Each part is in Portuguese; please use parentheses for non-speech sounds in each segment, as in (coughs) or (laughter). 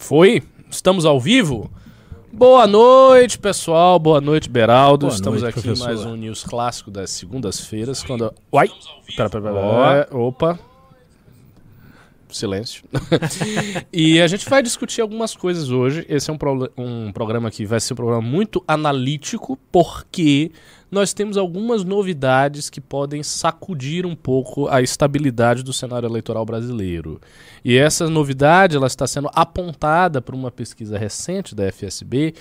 Foi? Estamos ao vivo? Boa noite, pessoal. Boa noite, Beraldo. Boa Estamos noite, aqui em mais um News Clássico das segundas-feiras. Quando. Uai! Pera, pera, pera. Opa. Silêncio. (laughs) e a gente vai discutir algumas coisas hoje. Esse é um, prole- um programa que vai ser um programa muito analítico, porque nós temos algumas novidades que podem sacudir um pouco a estabilidade do cenário eleitoral brasileiro. E essa novidade ela está sendo apontada por uma pesquisa recente da FSB,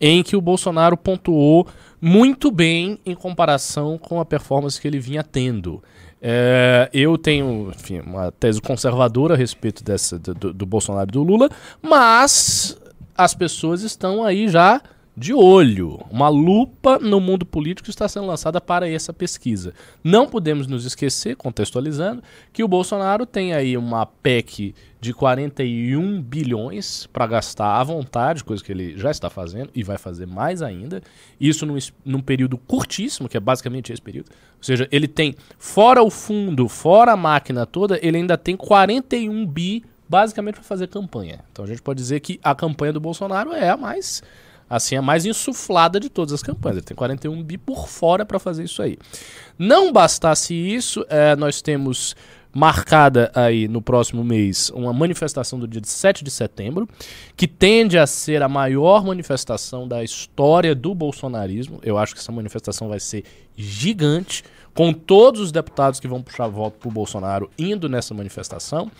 em que o Bolsonaro pontuou muito bem em comparação com a performance que ele vinha tendo. É, eu tenho enfim, uma tese conservadora a respeito dessa, do, do- Bolsonaro e do Lula, mas as pessoas estão aí já de olho. Uma lupa no mundo político está sendo lançada para essa pesquisa. Não podemos nos esquecer, contextualizando, que o Bolsonaro tem aí uma PEC de 41 bilhões para gastar à vontade, coisa que ele já está fazendo e vai fazer mais ainda. Isso num, num período curtíssimo, que é basicamente esse período. Ou seja, ele tem, fora o fundo, fora a máquina toda, ele ainda tem 41 bi basicamente para fazer campanha. Então a gente pode dizer que a campanha do Bolsonaro é a mais assim a mais insuflada de todas as campanhas. Ele tem 41 bi por fora para fazer isso aí. Não bastasse isso, eh, nós temos marcada aí no próximo mês uma manifestação do dia de 7 de setembro, que tende a ser a maior manifestação da história do bolsonarismo. Eu acho que essa manifestação vai ser gigante, com todos os deputados que vão puxar voto pro Bolsonaro indo nessa manifestação.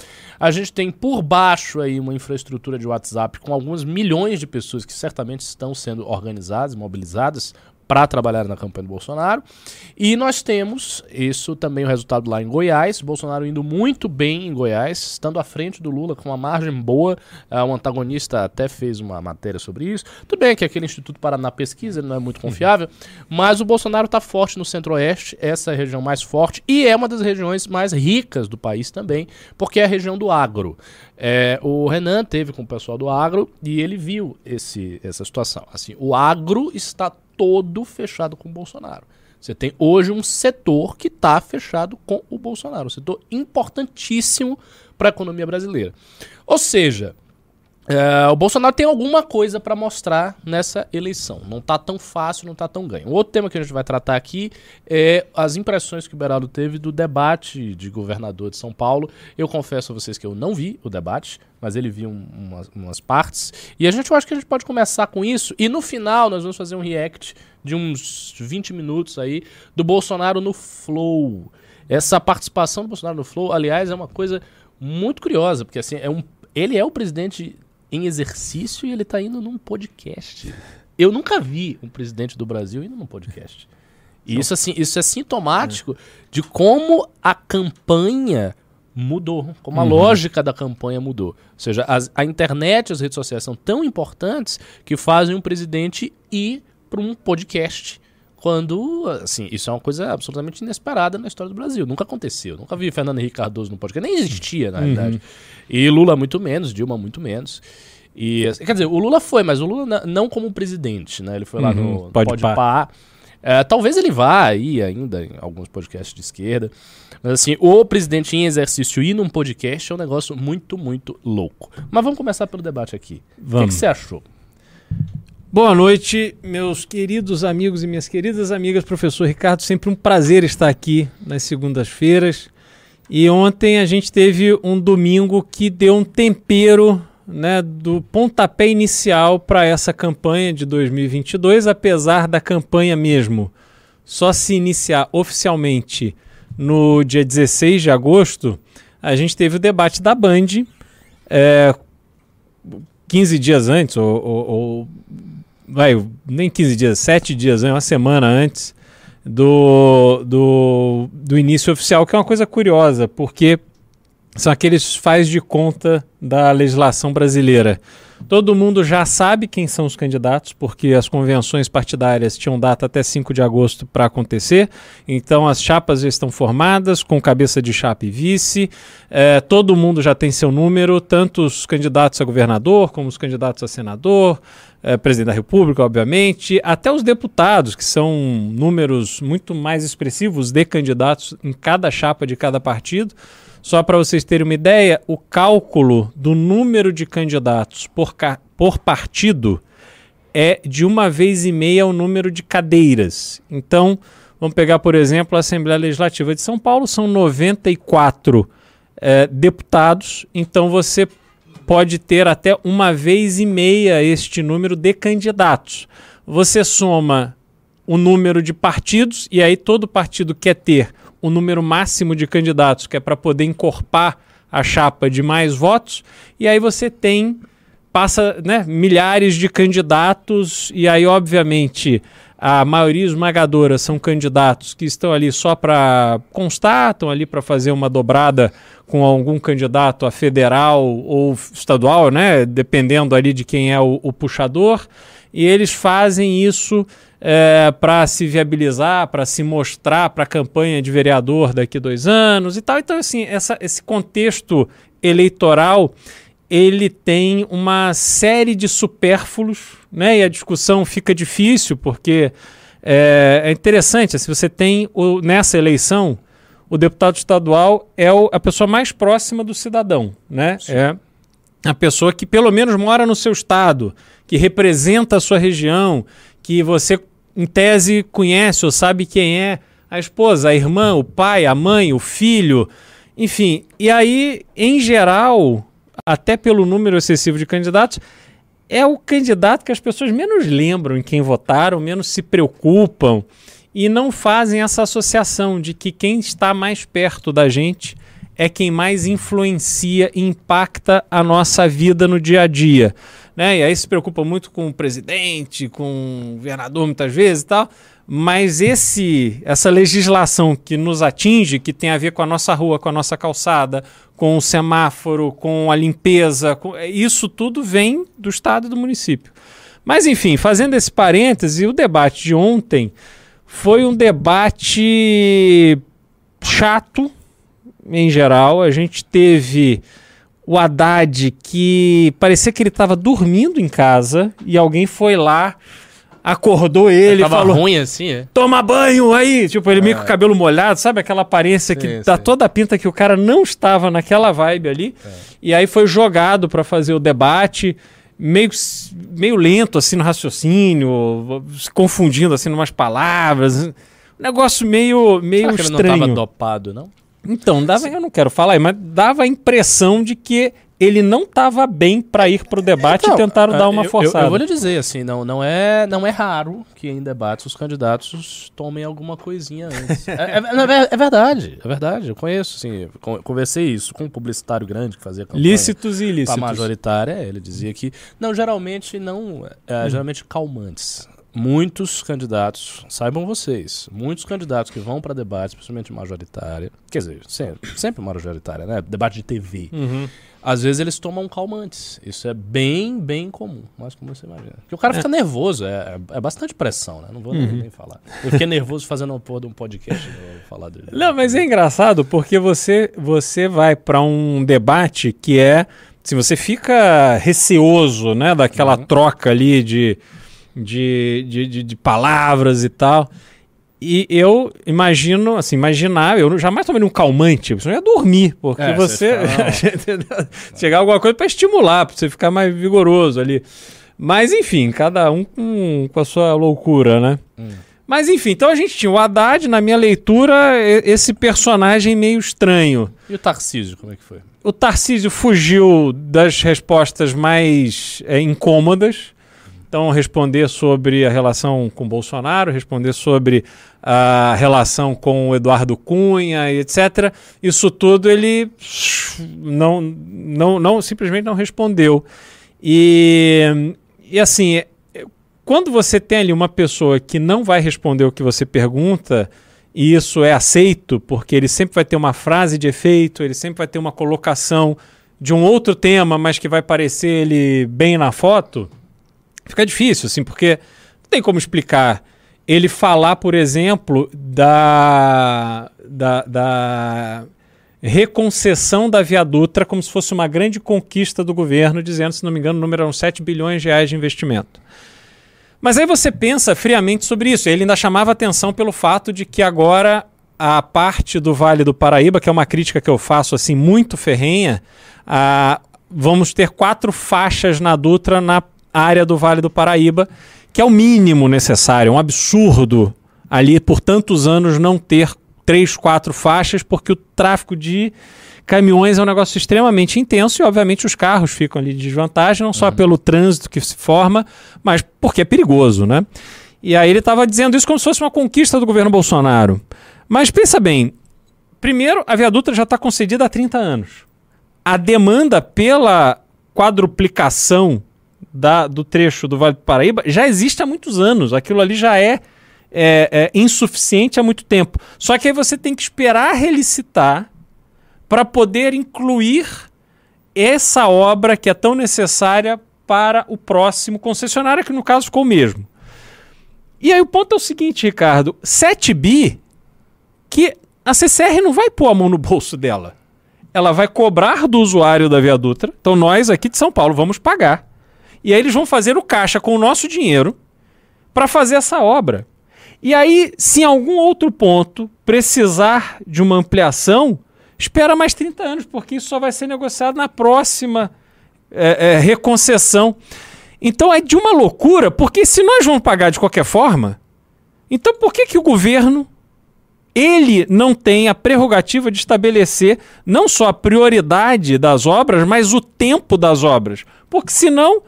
A gente tem por baixo aí uma infraestrutura de WhatsApp com algumas milhões de pessoas que certamente estão sendo organizadas, mobilizadas para trabalhar na campanha do Bolsonaro. E nós temos isso também o resultado lá em Goiás, Bolsonaro indo muito bem em Goiás, estando à frente do Lula com uma margem boa. Um antagonista até fez uma matéria sobre isso. Tudo bem que aquele Instituto Paraná Pesquisa ele não é muito confiável, mas o Bolsonaro está forte no Centro-Oeste, essa é a região mais forte e é uma das regiões mais ricas do país também, porque é a região do agro. É, o Renan teve com o pessoal do agro e ele viu esse, essa situação. Assim, o agro está todo fechado com o Bolsonaro. Você tem hoje um setor que está fechado com o Bolsonaro, um setor importantíssimo para a economia brasileira. Ou seja, é, o Bolsonaro tem alguma coisa para mostrar nessa eleição. Não tá tão fácil, não tá tão ganho. Outro tema que a gente vai tratar aqui é as impressões que o Beraldo teve do debate de governador de São Paulo. Eu confesso a vocês que eu não vi o debate, mas ele viu um- umas, umas partes. E a gente eu acho que a gente pode começar com isso. E no final nós vamos fazer um react de uns 20 minutos aí do Bolsonaro no Flow. Essa participação do Bolsonaro no Flow, aliás, é uma coisa muito curiosa, porque assim, é um, ele é o presidente em exercício e ele tá indo num podcast. Eu nunca vi um presidente do Brasil indo num podcast. E isso, assim, isso é sintomático de como a campanha mudou, como a lógica da campanha mudou. Ou seja, as- a internet e as redes sociais são tão importantes que fazem um presidente ir para um podcast. Quando, assim, isso é uma coisa absolutamente inesperada na história do Brasil. Nunca aconteceu. Nunca vi Fernando Henrique Cardoso no podcast. Nem existia, na realidade. E Lula muito menos, Dilma muito menos. E, assim, quer dizer, o Lula foi, mas o Lula não como presidente, né? Ele foi lá Uhum, no Pode Pode Pá. Pá. É, talvez ele vá aí ainda em alguns podcasts de esquerda. Mas assim, o presidente em exercício ir num podcast é um negócio muito, muito louco. Mas vamos começar pelo debate aqui. O que, que Vamos. você achou? Boa noite, meus queridos amigos e minhas queridas amigas. Professor Ricardo, sempre um prazer estar aqui nas segundas-feiras. E ontem a gente teve um domingo que deu um tempero né, do pontapé inicial para essa campanha de 2022, apesar da campanha mesmo só se iniciar oficialmente no dia 16 de agosto. A gente teve o debate da Band, é, 15 dias antes, ou, ou- ou- vai, nem 15 dias, 7 dias antes, uma semana antes do, do, do início oficial, que é uma coisa curiosa, porque são aqueles faz de conta da legislação brasileira. Todo mundo já sabe quem são os candidatos, porque as convenções partidárias tinham data até 5 de agosto para acontecer. Então as chapas já estão formadas, com cabeça de chapa e vice. É, todo mundo já tem seu número, tanto os candidatos a governador, como os candidatos a senador, é, presidente da República, obviamente, até os deputados, que são números muito mais expressivos de candidatos em cada chapa de cada partido. Só para vocês terem uma ideia, o cálculo do número de candidatos por, por partido é de uma vez e meia o número de cadeiras. Então, vamos pegar, por exemplo, a Assembleia Legislativa de São Paulo, são 94 é, deputados, então você pode ter até uma vez e meia este número de candidatos. Você soma o número de partidos, e aí todo partido quer ter o número máximo de candidatos, que é para poder encorpar a chapa de mais votos, e aí você tem passa né, milhares de candidatos, e aí, obviamente, a maioria esmagadora são candidatos que estão ali só para constar, estão ali para fazer uma dobrada com algum candidato a federal ou estadual, né, dependendo ali de quem é o, o puxador, e eles fazem isso é, para se viabilizar, para se mostrar para a campanha de vereador daqui dois anos e tal. Então, assim, essa, esse contexto eleitoral ele tem uma série de supérfluos, né? E a discussão fica difícil porque é, é interessante. Se você tem o, nessa eleição o deputado estadual é o, a pessoa mais próxima do cidadão, né? Sim. É a pessoa que pelo menos mora no seu estado, que representa a sua região, que você em tese conhece ou sabe quem é a esposa, a irmã, o pai, a mãe, o filho, enfim. E aí, em geral, até pelo número excessivo de candidatos, é o candidato que as pessoas menos lembram em quem votaram, menos se preocupam e não fazem essa associação de que quem está mais perto da gente é quem mais influencia e impacta a nossa vida no dia a dia né? E aí se preocupa muito com o presidente, com o governador muitas vezes e tal. Mas esse, essa legislação que nos atinge, que tem a ver com a nossa rua, com a nossa calçada, com o semáforo, com a limpeza, com, isso tudo vem do estado e do município. Mas enfim, fazendo esse parêntese, o debate de ontem foi um debate chato em geral. A gente teve o Haddad que parecia que ele estava dormindo em casa e alguém foi lá, acordou ele e falou... ruim assim, é? Toma banho aí! Tipo, ele meio com o cabelo molhado, sabe? Aquela aparência sim, que dá toda a pinta que o cara não estava naquela vibe ali. É. E aí foi jogado para fazer o debate meio, meio lento assim no raciocínio, se confundindo assim umas palavras. Um negócio meio, meio Será estranho. Que ele não estava dopado, não? Então, dava, eu não quero falar, mas dava a impressão de que ele não estava bem para ir para o debate então, e tentaram dar uma eu, forçada. Eu, eu, vou lhe dizer assim, não, não, é, não é raro que em debates os candidatos tomem alguma coisinha antes. (laughs) é, é, é, é, verdade, é verdade. Eu conheço, assim, conversei isso com um publicitário grande que fazia campanha lícitos e ilícitos. majoritária. Ele dizia que não, geralmente não, é, hum. geralmente calmantes muitos candidatos, saibam vocês, muitos candidatos que vão para debates, principalmente majoritária, quer dizer, sempre, sempre majoritária, né? Debate de TV. Uhum. Às vezes eles tomam calmantes. Isso é bem, bem comum. Mais como você imagina. Porque o cara é. fica nervoso, é, é, bastante pressão, né? Não vou uhum. nem, falar. Eu fiquei nervoso fazendo uma porra de um podcast. falar dele. Não, mas é engraçado porque você, você vai para um debate que é. Se você fica receoso, né, daquela uhum. troca ali de de, de, de, de palavras e tal. E eu imagino, assim, imaginar, eu jamais tomaria um calmante, você ia dormir, porque é, você. (laughs) chegar alguma coisa para estimular, para você ficar mais vigoroso ali. Mas enfim, cada um com, com a sua loucura, né? Hum. Mas enfim, então a gente tinha o Haddad, na minha leitura, esse personagem meio estranho. E o Tarcísio, como é que foi? O Tarcísio fugiu das respostas mais é, incômodas. Então, responder sobre a relação com Bolsonaro, responder sobre a relação com Eduardo Cunha, etc. Isso tudo ele não, não, não simplesmente não respondeu. E, e assim, quando você tem ali uma pessoa que não vai responder o que você pergunta, e isso é aceito, porque ele sempre vai ter uma frase de efeito, ele sempre vai ter uma colocação de um outro tema, mas que vai parecer ele bem na foto fica difícil, assim, porque não tem como explicar ele falar, por exemplo, da, da, da reconcessão da Via Dutra como se fosse uma grande conquista do governo, dizendo, se não me engano, o número eram 7 bilhões de reais de investimento. Mas aí você pensa friamente sobre isso. Ele ainda chamava atenção pelo fato de que agora a parte do Vale do Paraíba, que é uma crítica que eu faço assim muito ferrenha, a, vamos ter quatro faixas na Dutra na área do Vale do Paraíba, que é o mínimo necessário, é um absurdo ali por tantos anos não ter três, quatro faixas, porque o tráfego de caminhões é um negócio extremamente intenso e, obviamente, os carros ficam ali de desvantagem, não só uhum. pelo trânsito que se forma, mas porque é perigoso, né? E aí ele estava dizendo isso como se fosse uma conquista do governo Bolsonaro. Mas pensa bem, primeiro, a Via Dutra já está concedida há 30 anos. A demanda pela quadruplicação da, do trecho do Vale do Paraíba já existe há muitos anos. Aquilo ali já é, é, é insuficiente há muito tempo. Só que aí você tem que esperar relicitar para poder incluir essa obra que é tão necessária para o próximo concessionário, que no caso ficou o mesmo. E aí o ponto é o seguinte, Ricardo: 7 bi que a CCR não vai pôr a mão no bolso dela. Ela vai cobrar do usuário da Via Dutra. Então nós aqui de São Paulo vamos pagar. E aí eles vão fazer o caixa com o nosso dinheiro para fazer essa obra. E aí, se em algum outro ponto precisar de uma ampliação, espera mais 30 anos, porque isso só vai ser negociado na próxima é, é, reconcessão. Então é de uma loucura, porque se nós vamos pagar de qualquer forma, então por que, que o governo ele não tem a prerrogativa de estabelecer não só a prioridade das obras, mas o tempo das obras? Porque senão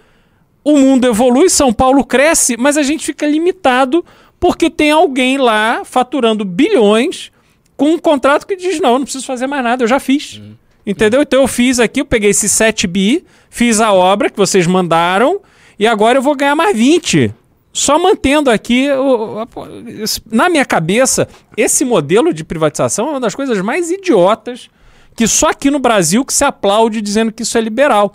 o mundo evolui, São Paulo cresce, mas a gente fica limitado porque tem alguém lá faturando bilhões com um contrato que diz: não, eu não preciso fazer mais nada, eu já fiz. Uhum. Entendeu? Então eu fiz aqui, eu peguei esse 7 bi, fiz a obra que vocês mandaram e agora eu vou ganhar mais 20. Só mantendo aqui, na minha cabeça, esse modelo de privatização é uma das coisas mais idiotas que só aqui no Brasil que se aplaude dizendo que isso é liberal.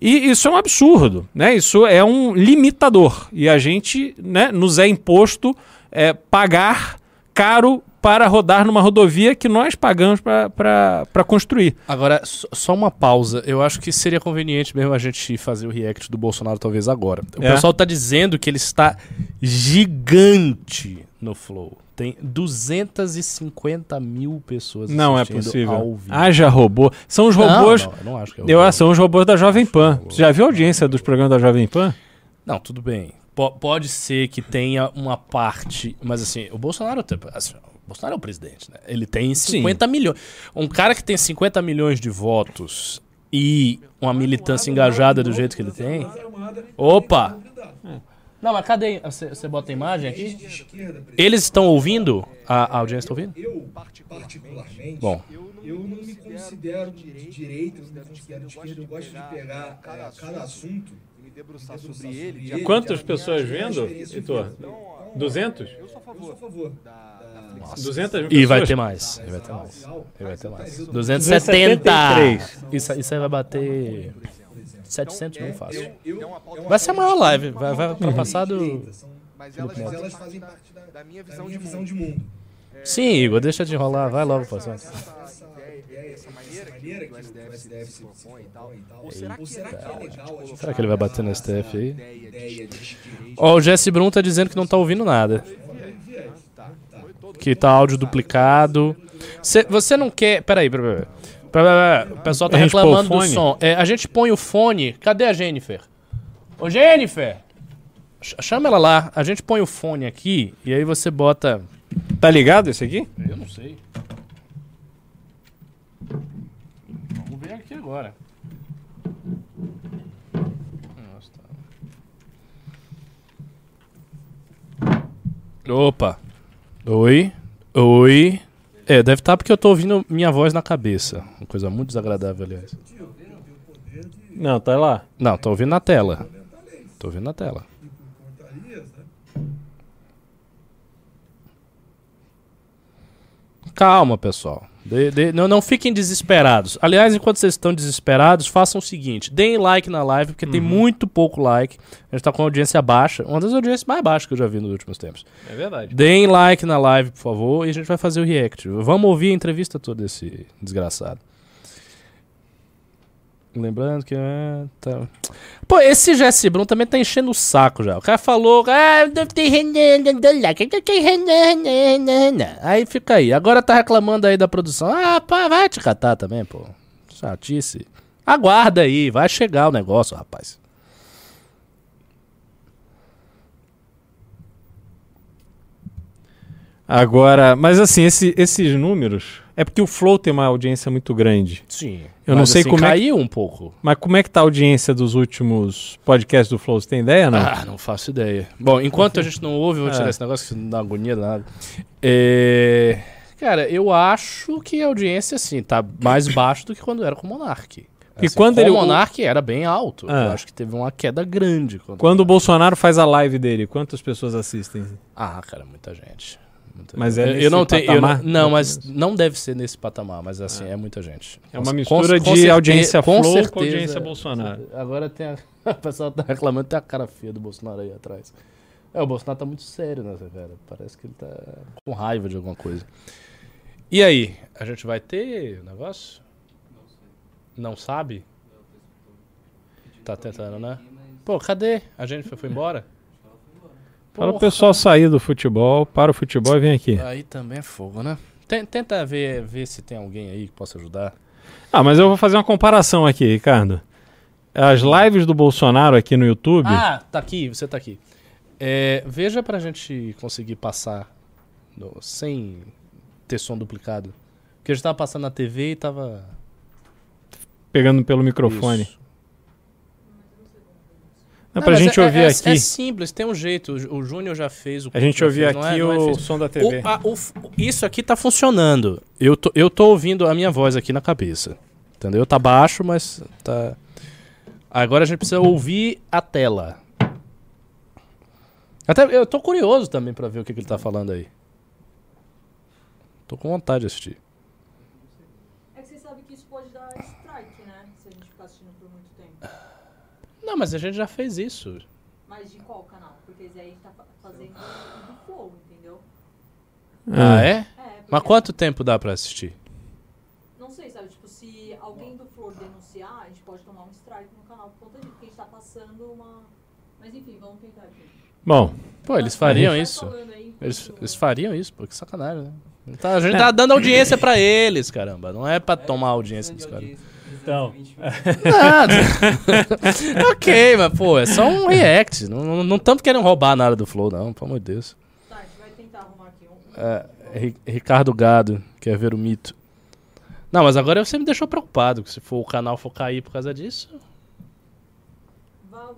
E isso é um absurdo, né? Isso é um limitador. E a gente né, nos é imposto é, pagar caro para rodar numa rodovia que nós pagamos para construir. Agora, só uma pausa. Eu acho que seria conveniente mesmo a gente fazer o react do Bolsonaro, talvez agora. O é. pessoal está dizendo que ele está gigante no Flow. Tem 250 mil pessoas Não é possível. Haja robô. São os robôs. Não, não, eu não acho que é robô. Eu, são os robôs da Jovem Pan. Você já viu a audiência dos programas da Jovem Pan? Não, tudo bem. P pode ser que tenha uma parte. Mas assim, o Bolsonaro. Assim, Bolsonaro é o presidente, né? Ele tem 50 Sim. milhões. Um cara que tem 50 milhões de votos e uma militância engajada do jeito que ele tem. Opa! Não, mas cadê? Você bota a imagem aqui? Eles estão ouvindo? A, a audiência está ouvindo? Eu, particularmente, Bom. eu não me considero de direita, eu não me considero de esquerda. Eu gosto de pegar cada, cada assunto e me debruçar sobre ele. Quantas pessoas vendo, Heitor? 200? Eu sou a favor. Eu sou a favor. Nossa. 200 mil E vai ter mais. E vai ter mais. E vai ter mais. 270. Isso, isso aí vai bater 700 mil fácil. Vai ser a maior live. Vai, vai ultrapassar do... Mas elas, elas fazem parte da, da minha visão, da minha de, visão de mundo. Sim, Igor, deixa de enrolar. Vai logo, passar. Essa maneira que o STF se propõe e tal. Ou será que é legal? Será que ele vai bater no STF aí? Ó, o Jesse Brum tá dizendo que não tá ouvindo nada que tá áudio duplicado. Cê, você não quer. Peraí, peraí, peraí. O pessoal tá reclamando do som. É, a gente põe o fone. Cadê a Jennifer? Ô, Jennifer! Chama ela lá. A gente põe o fone aqui e aí você bota. Tá ligado esse aqui? Eu não sei. Vamos ver aqui agora. Opa! Oi? Oi? É, deve estar tá porque eu tô ouvindo minha voz na cabeça. Uma coisa muito desagradável, aliás. Não, tá lá. Não, tô ouvindo na tela. Tô ouvindo na tela. Calma, pessoal. De, de, não, não fiquem desesperados. Aliás, enquanto vocês estão desesperados, façam o seguinte: deem like na live, porque uhum. tem muito pouco like. A gente tá com audiência baixa, uma das audiências mais baixas que eu já vi nos últimos tempos. É verdade. Deem like na live, por favor, e a gente vai fazer o react. Vamos ouvir a entrevista toda desse desgraçado. Lembrando que. é, tá. Pô, esse Jesse Bruno também tá enchendo o saco já. O cara falou. Ah, não Aí fica aí. Agora tá reclamando aí da produção. Ah, pá, vai te catar também, pô. Chatice. Aguarda aí, vai chegar o negócio, rapaz. Agora, mas assim, esse- esses números. É porque o Flow tem uma audiência muito grande. Sim. Eu não sei como é que- caiu um pouco. Mas como é que tá a audiência dos últimos podcasts do Flow? Você tem ideia, não? Ah, não faço ideia. Bom, enquanto a gente não ouve, eu vou tirar É. esse negócio que não dá agonia nada. É... Cara, eu acho que a audiência, assim, tá mais baixo do que quando era com o Monark. E Assim, quando com ele- o Monark era bem alto. Ah. Eu acho que teve uma queda grande. Quando, Quando o Bolsonaro faz a live dele, quantas pessoas assistem? Ah, cara, muita gente. Mas é eu, não tenho. eu não- não, mas não deve ser nesse patamar, mas assim, é muita gente. É uma Com- mistura com de certe- audiência com Flow com certeza. audiência Bolsonaro. Agora tem a. (laughs) O pessoal tá reclamando, tem a cara feia do Bolsonaro aí atrás. É, o Bolsonaro tá muito sério nessa cara. Parece que ele tá com raiva de alguma coisa. E aí, a gente vai ter o negócio? Não sabe? Tá tentando, né? Pô, cadê? A gente foi, foi embora? Fala o Porra. pessoal sair do futebol, para o futebol e vem aqui. Aí também é fogo, né? Ten- Tenta ver, ver se tem alguém aí que possa ajudar. Ah, mas eu vou fazer uma comparação aqui, Ricardo. As lives do Bolsonaro aqui no YouTube. Ah, tá aqui, você tá aqui. É, veja pra gente conseguir passar no- sem ter som duplicado. Porque a gente tava passando na TV e tava. pegando pelo microfone. Isso. Não, Não, pra gente é, ouvir é- aqui. É simples, tem um jeito. O, Júnior já fez o. a gente ouvir não aqui é- é o som da TV. O- a- o isso aqui tá funcionando. Eu tô, eu tô ouvindo a minha voz aqui na cabeça. Entendeu? Tá baixo, mas tá. Agora a gente precisa ouvir a tela. Até eu tô curioso também pra ver o que, que ele tá falando aí. Tô com vontade de assistir. É que você sabe que isso pode dar strike, né? Se a gente ficar assistindo por muito tempo. Não, mas a gente já fez isso. Mas de qual canal? Porque aí a gente tá fa- fazendo do Flow, entendeu? Ah, Ah. é? É, Mas quanto tempo dá pra assistir? Não sei, sabe? Tipo, se alguém do Flow denunciar, a gente pode tomar um strike no canal por conta disso. Porque a gente tá passando uma. Mas enfim, vamos tentar aqui. Bom, Pô, eles fariam isso. Eles, eles fariam isso, pô, que sacanagem, né? Tá- a gente tá dando audiência pra eles, caramba. Não é pra tomar a audiência dos caras. Então. Nada. (laughs) ok, mas pô, é só um (laughs) react. Não, não estamos querendo roubar nada do Flow, não, pelo amor de Deus. Tá, a gente vai tentar arrumar aqui um. É, Ri- Ricardo Gado, quer ver o mito. Não, mas agora você me deixou preocupado, que se for o canal for cair por causa disso.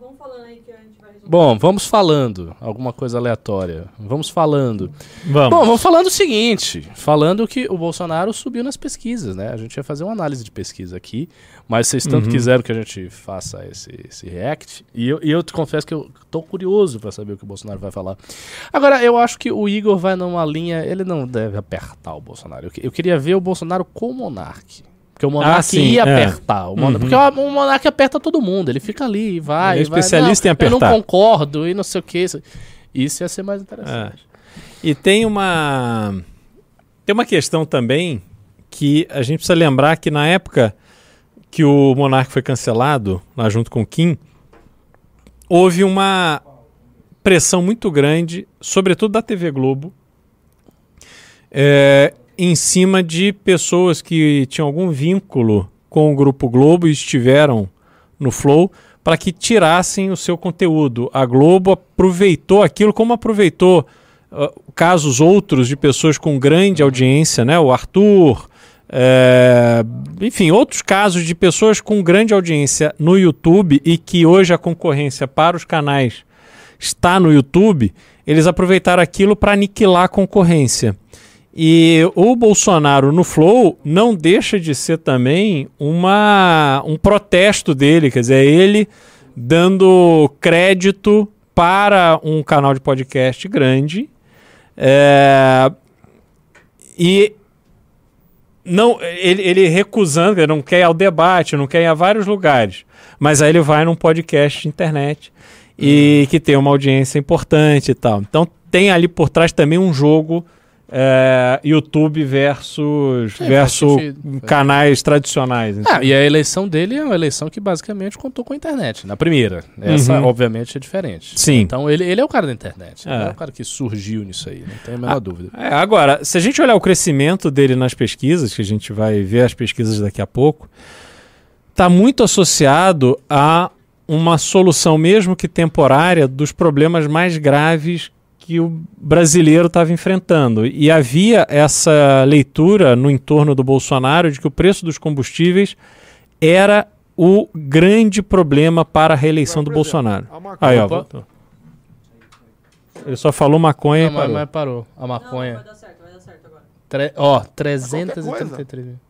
Vamos falando aí que a gente vai resolver. Bom, vamos falando. Alguma coisa aleatória. Vamos falando. vamos. Bom, vamos falando o seguinte: falando que o Bolsonaro subiu nas pesquisas, né? A gente ia fazer uma análise de pesquisa aqui, mas vocês tanto Uhum. quiseram que a gente faça esse, esse react. E eu, e eu te confesso que eu tô curioso pra saber o que o Bolsonaro vai falar. Agora, eu acho que o Igor vai numa linha. Ele não deve apertar o Bolsonaro. Eu, que- eu queria ver o Bolsonaro com o Monark. Porque o Monark Ah, sim, ia é. apertar. O Monark, Uhum. Porque o, Monark aperta todo mundo. Ele fica ali, vai. Ele é vai. especialista Não, em apertar. Eu não concordo e não sei o que. Isso, ia ser mais interessante. E tem uma tem uma questão também que a gente precisa lembrar que na época que o Monark foi cancelado, lá junto com o Kim, houve uma pressão muito grande, sobretudo da TV Globo, é, em cima de pessoas que tinham algum vínculo com o Grupo Globo e estiveram no Flow para que tirassem o seu conteúdo. A Globo aproveitou aquilo como aproveitou uh, casos outros de pessoas com grande audiência, né? O Arthur, é, enfim, outros casos de pessoas com grande audiência no YouTube e que hoje a concorrência para os canais está no YouTube, eles aproveitaram aquilo para aniquilar a concorrência. E o Bolsonaro no Flow não deixa de ser também uma, um protesto dele, quer dizer, ele dando crédito para um canal de podcast grande é, e não ele, ele recusando, ele não quer ir ao debate, não quer ir a vários lugares, mas aí ele vai num podcast de internet e que tem uma audiência importante e tal. Então tem ali por trás também um jogo é, YouTube versus, É, versus canais tradicionais. Ah, e a eleição dele é uma eleição que basicamente contou com a internet. Na primeira. Essa, Uhum. obviamente, é diferente. Sim. Então, ele, ele é o cara da internet. Ele É. é o cara que surgiu nisso aí, não tem a menor dúvida. É, agora, se a gente olhar o crescimento dele nas pesquisas, que a gente vai ver as pesquisas daqui a pouco, está muito associado a uma solução, mesmo que temporária, dos problemas mais graves que o brasileiro estava enfrentando. E havia essa leitura no entorno do Bolsonaro de que o preço dos combustíveis era o grande problema para a reeleição do Bolsonaro. a maconha- Aí, ó, voltou. Ele só falou maconha Não, e parou. mas parou. A Não, maconha. vai dar certo, vai dar certo agora. Tre- ó, coisa. 333 mil.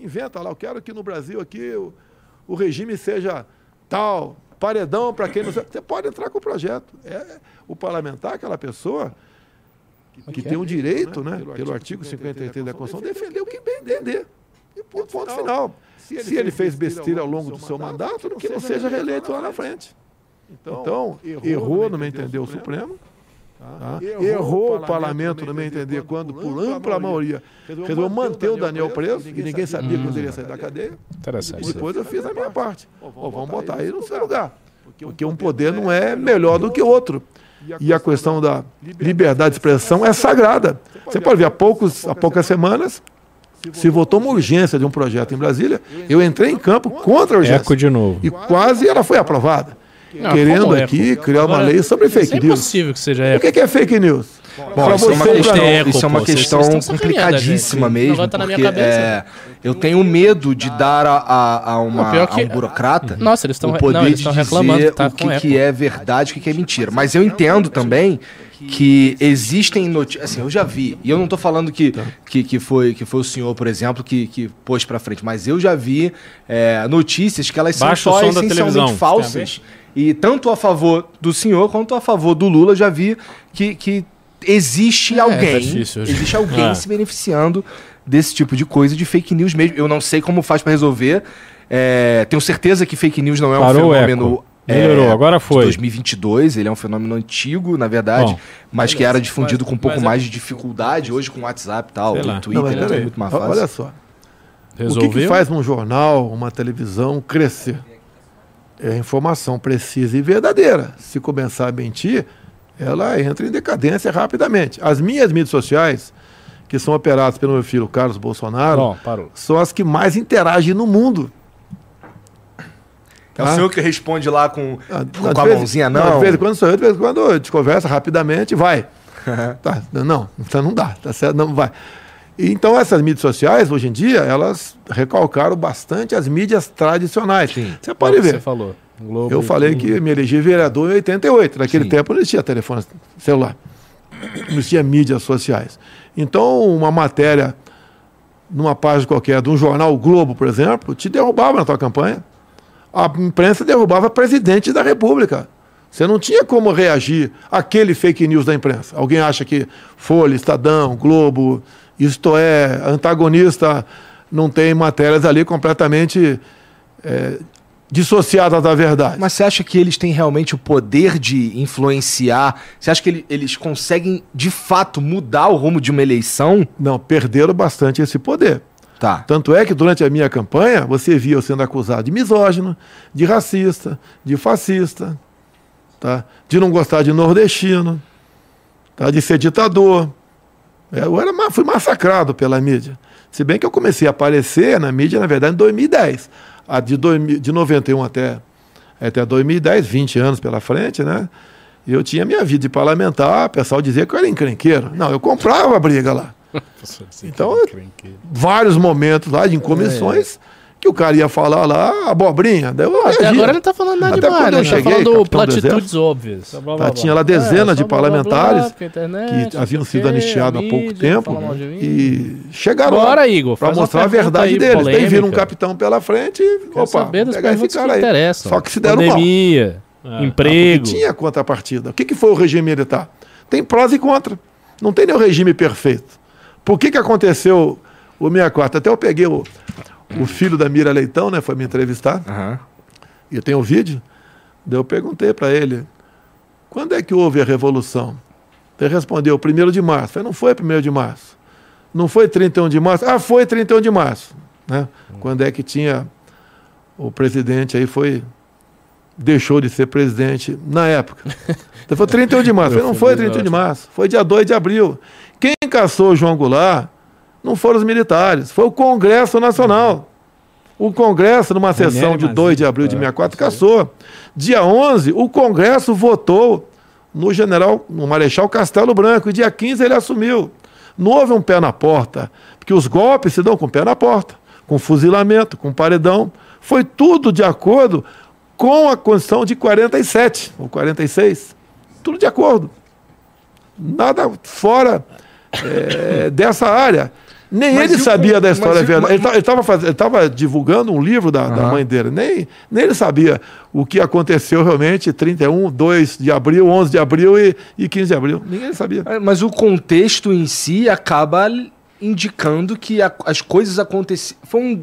Inventa lá, eu quero que no Brasil aqui o, o regime seja tal, paredão para quem não sabe. Você pode entrar com o projeto. É, o parlamentar, aquela pessoa que, que tem o direito, né, pelo artigo 53 da Constituição, defender o que bem entender. E ponto, ponto final. Se ele fez besteira ao longo do seu mandato, que não seja reeleito lá na frente. Então, errou, no meu entender, o Supremo. tá? Errou o parlamento, no meu entender, quando, por ampla maioria, resolveu manter o Daniel preso, e ninguém sabia que ele iria sair da cadeia. E Interessante. depois eu fiz a minha parte. Ó, vamos botar ele no seu lugar. Porque um poder não é melhor do que o outro. E a questão da liberdade de expressão é sagrada. Você pode ver, há, poucos, há poucas semanas, se votou uma urgência de um projeto em Brasília, eu entrei em campo contra a urgência. Eco de novo. E quase ela foi aprovada. Não, querendo é, aqui criar uma Agora, lei sobre é fake news. impossível que seja O época. que que é fake news? Bom, isso é uma você, questão, pra mim. isso é uma Pô, questão complicadíssima mesmo, tá na minha porque cabeça. é, eu tenho medo de dar a, a, a uma, Não, pior a que- um burocrata Nossa, eles estão o poder não, eles de dizer que tá o que, eco. que é verdade e o que, que é mentira. Mas eu entendo também que existem notícias. Assim, eu já vi, e eu não tô falando que, que, que, foi, que foi o senhor, por exemplo, que, que pôs pra frente, mas eu já vi é, notícias que elas são Baixa o só essencialmente falsas. E tanto a favor do senhor quanto a favor do Lula, já vi que, que existe É, alguém, tá difícil existe alguém Ah. se beneficiando desse tipo de coisa, de fake news mesmo. Eu não sei como faz pra resolver. É, tenho certeza que fake news não é um Parou o fenômeno. eco. Melhorou, agora de foi. 2022, ele é um fenômeno antigo, na verdade, Bom. mas que era difundido com um pouco mas é- mais de dificuldade, hoje com o WhatsApp e tal. Twitter, Não, mas é muito mais Olha fácil. só. O que, Resolveu? que faz um jornal, uma televisão crescer? É informação precisa e verdadeira. Se começar a mentir, ela entra em decadência rapidamente. As minhas mídias sociais, que são operadas pelo meu filho Carlos Bolsonaro, parou. são as que mais interagem no mundo. É o senhor que responde lá com, Ah, com, não, com a vez- mãozinha, não, não? De vez em quando sou eu, de vez em quando a gente conversa rapidamente, vai. (laughs) Tá, não, então não dá, tá certo? Não vai. Então essas mídias sociais, hoje em dia, elas recalcaram bastante as mídias tradicionais. Você pode Qual que ver. Você falou. Globo, Eu falei que me elegi vereador em 88. Naquele Sim. tempo não existia telefone celular. Não existia mídias sociais. Então, uma matéria numa página qualquer de um jornal o Globo, por exemplo, te derrubava na tua campanha. A imprensa derrubava presidente da República. Você não tinha como reagir àquele fake news da imprensa. Alguém acha que Folha, Estadão, Globo, isto é, antagonista, não tem matérias ali completamente é, dissociadas da verdade. Mas você acha que eles têm realmente o poder de influenciar? Você acha que ele- eles conseguem, de fato, mudar o rumo de uma eleição? Não, perderam bastante esse poder. Tá. Tanto é que durante a minha campanha, você via eu sendo acusado de misógino, de racista, de fascista, tá? de não gostar de nordestino, tá? de ser ditador. É, Eu era, fui massacrado pela mídia. Se bem que eu comecei a aparecer na mídia, na verdade, em 2010. A de, 2000 de 91 até, até 2010, 20 anos pela frente, né? Eu tinha minha vida de parlamentar, o pessoal dizia que eu era encrenqueiro. Não, eu comprava a briga lá (laughs) Então, vários momentos lá de em comissões que o cara ia falar lá, abobrinha. Daí eu Até reagia. agora não tá falando nada Até demais, quando né? eu Tá cheguei, falando capitão do platitudes óbvias. Blá, blá, Tá, blá. tinha lá É, dezenas de blá, blá, parlamentares internet, que haviam sido anistiados há pouco mídia, tempo mal de e chegaram Bora, lá Igor, uma mostrar a verdade aí, deles. Daí viram um polêmica. capitão pela frente e, Quero opa, pegar esse cara aí. interessam. Só que se deram mal. Pandemia, É. emprego. Porque tinha contrapartida. O que, que foi o regime militar? Tem prós e contra. Não tem nenhum regime perfeito. Por que, que aconteceu o 64? Até eu peguei o, o filho da Mira Leitão, né? Foi me entrevistar. Aham. E eu tenho o vídeo. Daí eu perguntei para ele: quando é que houve a revolução? Ele respondeu, 1 de março. Eu falei, não foi 1 de março. Não foi 31 de março? Ah, foi 31 de março. Né? Quando é que tinha o presidente aí foi deixou de ser presidente na época. (laughs) Então foi 31 de março. Falei, não foi 31 de março, foi dia 2 de abril. Quem caçou o João Goulart não foram os militares, foi o Congresso Nacional. O Congresso, numa sessão de 2 de abril de 64, caçou. Dia 11, o Congresso votou no general, no Marechal Castelo Branco, e dia 15 ele assumiu. Não houve um pé na porta, porque os golpes se dão com o pé na porta, com fuzilamento, com paredão. Foi tudo de acordo com a Constituição de 47 ou 46. Tudo de acordo. Nada fora é, dessa área. Nem mas ele sabia o, da história verdadeira. Ele estava divulgando um livro da, uhum. da, mãe dele. Nem, nem ele sabia o que aconteceu realmente 31, 2 de abril, 11 de abril e, e 15 de abril. Ninguém sabia. É, mas o contexto em si acaba indicando que a, as coisas aconteceram. Foi um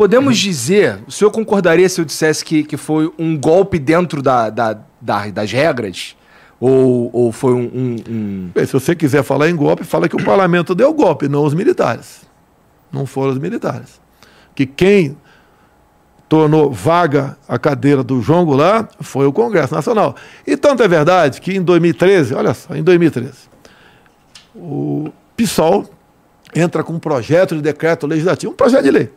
Podemos uhum. dizer, o senhor concordaria se eu dissesse que, que foi um golpe dentro da, da, da das regras? Ou, ou foi um, um, um... Bem, se você quiser falar em golpe, fala que o parlamento deu golpe, não os militares. Não foram os militares. Que quem tornou vaga a cadeira do João Goulart foi o Congresso Nacional. E tanto é verdade que em 2013, olha só, em 2013, o PSOL entra com um projeto de decreto legislativo, um projeto de lei,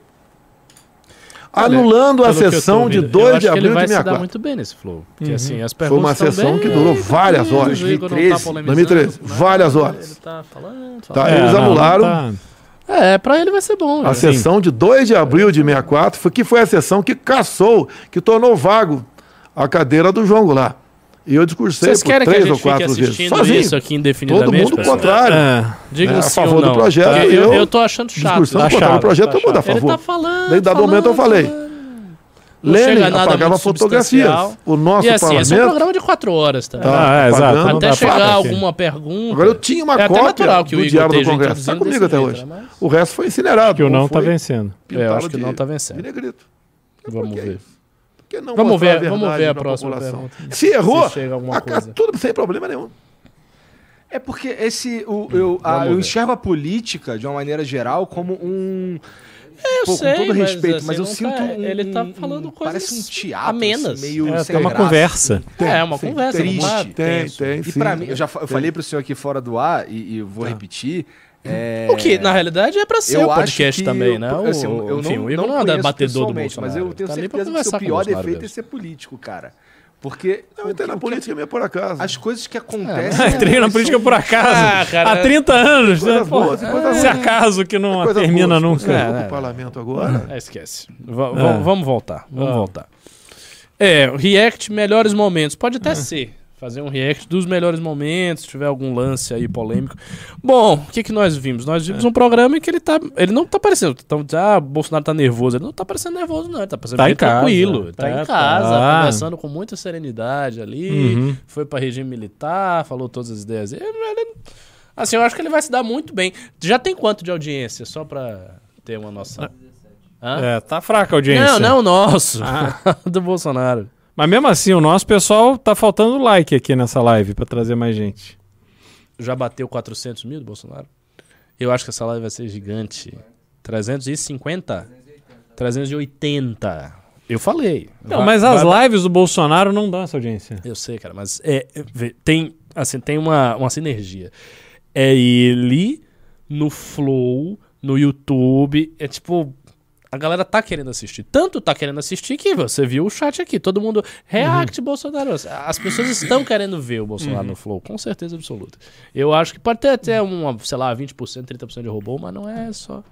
anulando a sessão de 2 de abril de 64. Ele vai se dar muito bem nesse flow. Porque, uhum. assim, as Foi uma sessão que durou várias horas. 2013, 2013 várias horas. Ele tá falando, Tá, é, eles anularam. Não, tá... É, para ele vai ser bom. A sessão de 2 de abril de 64 foi que foi a sessão que caçou, que tornou vago a cadeira do João Goulart. E eu discursei Vocês por três ou quatro vezes. Sozinho. isso aqui indefinidamente? Todo mundo contrário. É. Diga é, a favor do projeto. Tá. Eu, eu tô achando chato. Discursão tá chato, o projeto, tá todo mundo a favor. Ele tá falando. Daí, dado momento, eu falei. Lênin apagava fotografias. O nosso e assim, parlamento... esse é um programa de quatro horas também. Tá, ah, é, exato. Até chegar alguma pergunta... Agora eu tinha uma é cópia do Diário do Congresso. Está comigo até hoje. Mas... O resto foi incinerado. Que o não está vencendo. É, eu acho que o não está vencendo. Vamos ver vamos ver, vamos ver a próxima pergunta. Se errou, Se a, tudo sem problema nenhum. É porque esse, o, eu, a, eu enxergo a política, de uma maneira geral, como um. É, eu Pô, sei, com todo respeito, mas, assim, eu sinto tá, um, ele tá falando coisas parece um teatro amenas. Assim, meio é, sem uma graça. conversa. Tem, é, uma sim, conversa. Triste. Tem, tem, E para mim, eu já eu falei pro senhor aqui fora do ar e, e vou tá. repetir, é... O que, na realidade, é pra ser eu o podcast também, eu, né? Assim, eu enfim, não, o Igor não, não é batedor do Bolsonaro. Mas eu tenho tá certeza que o seu pior defeito é ser político, cara. Porque. Eu entrei na política meio por acaso. As coisas que acontecem. (laughs) É, entrei na política por acaso. Ah, cara, Há 30 anos. Né? Boas, é, se acaso que não termina boas, nunca. É, é, parlamento agora. É, esquece. V vamos voltar. Vamos ah. voltar. É, React melhores momentos. Pode até ser fazer um react dos melhores momentos, se tiver algum lance aí polêmico. Bom, o que, que nós vimos? Nós vimos é. um programa em que ele tá. Ele não tá parecendo. Então, ah, Bolsonaro tá nervoso. Ele não tá parecendo nervoso, não. Ele tá parecendo tá bem tranquilo. Tá, é, em casa, tá. conversando com muita serenidade ali. Uhum. Foi pra regime militar, falou todas as ideias. Ele, ele, assim, eu acho que ele vai se dar muito bem. Já tem quanto de audiência? Só pra ter uma noção. Hã? É, tá fraca a audiência. Não, não o nosso. Ah. (laughs) do Bolsonaro. Mas mesmo assim, o nosso pessoal tá faltando like aqui nessa live para trazer mais gente. Já bateu 400 mil do Bolsonaro? Eu acho que essa live vai ser gigante. 350? 380. Eu falei. Não, vai, mas as vai... lives do Bolsonaro não dão essa audiência. Eu sei, cara, mas é, tem, assim, tem uma, uma sinergia. É ele no Flow, no YouTube. É tipo, a galera tá querendo assistir. Tanto tá querendo assistir que você viu o chat aqui. Todo mundo react uhum. Bolsonaro. As pessoas estão querendo ver o Bolsonaro uhum. no Flow, com certeza absoluta. Eu acho que pode ter até uma, sei lá, 20%, 30% de robô, mas não é só.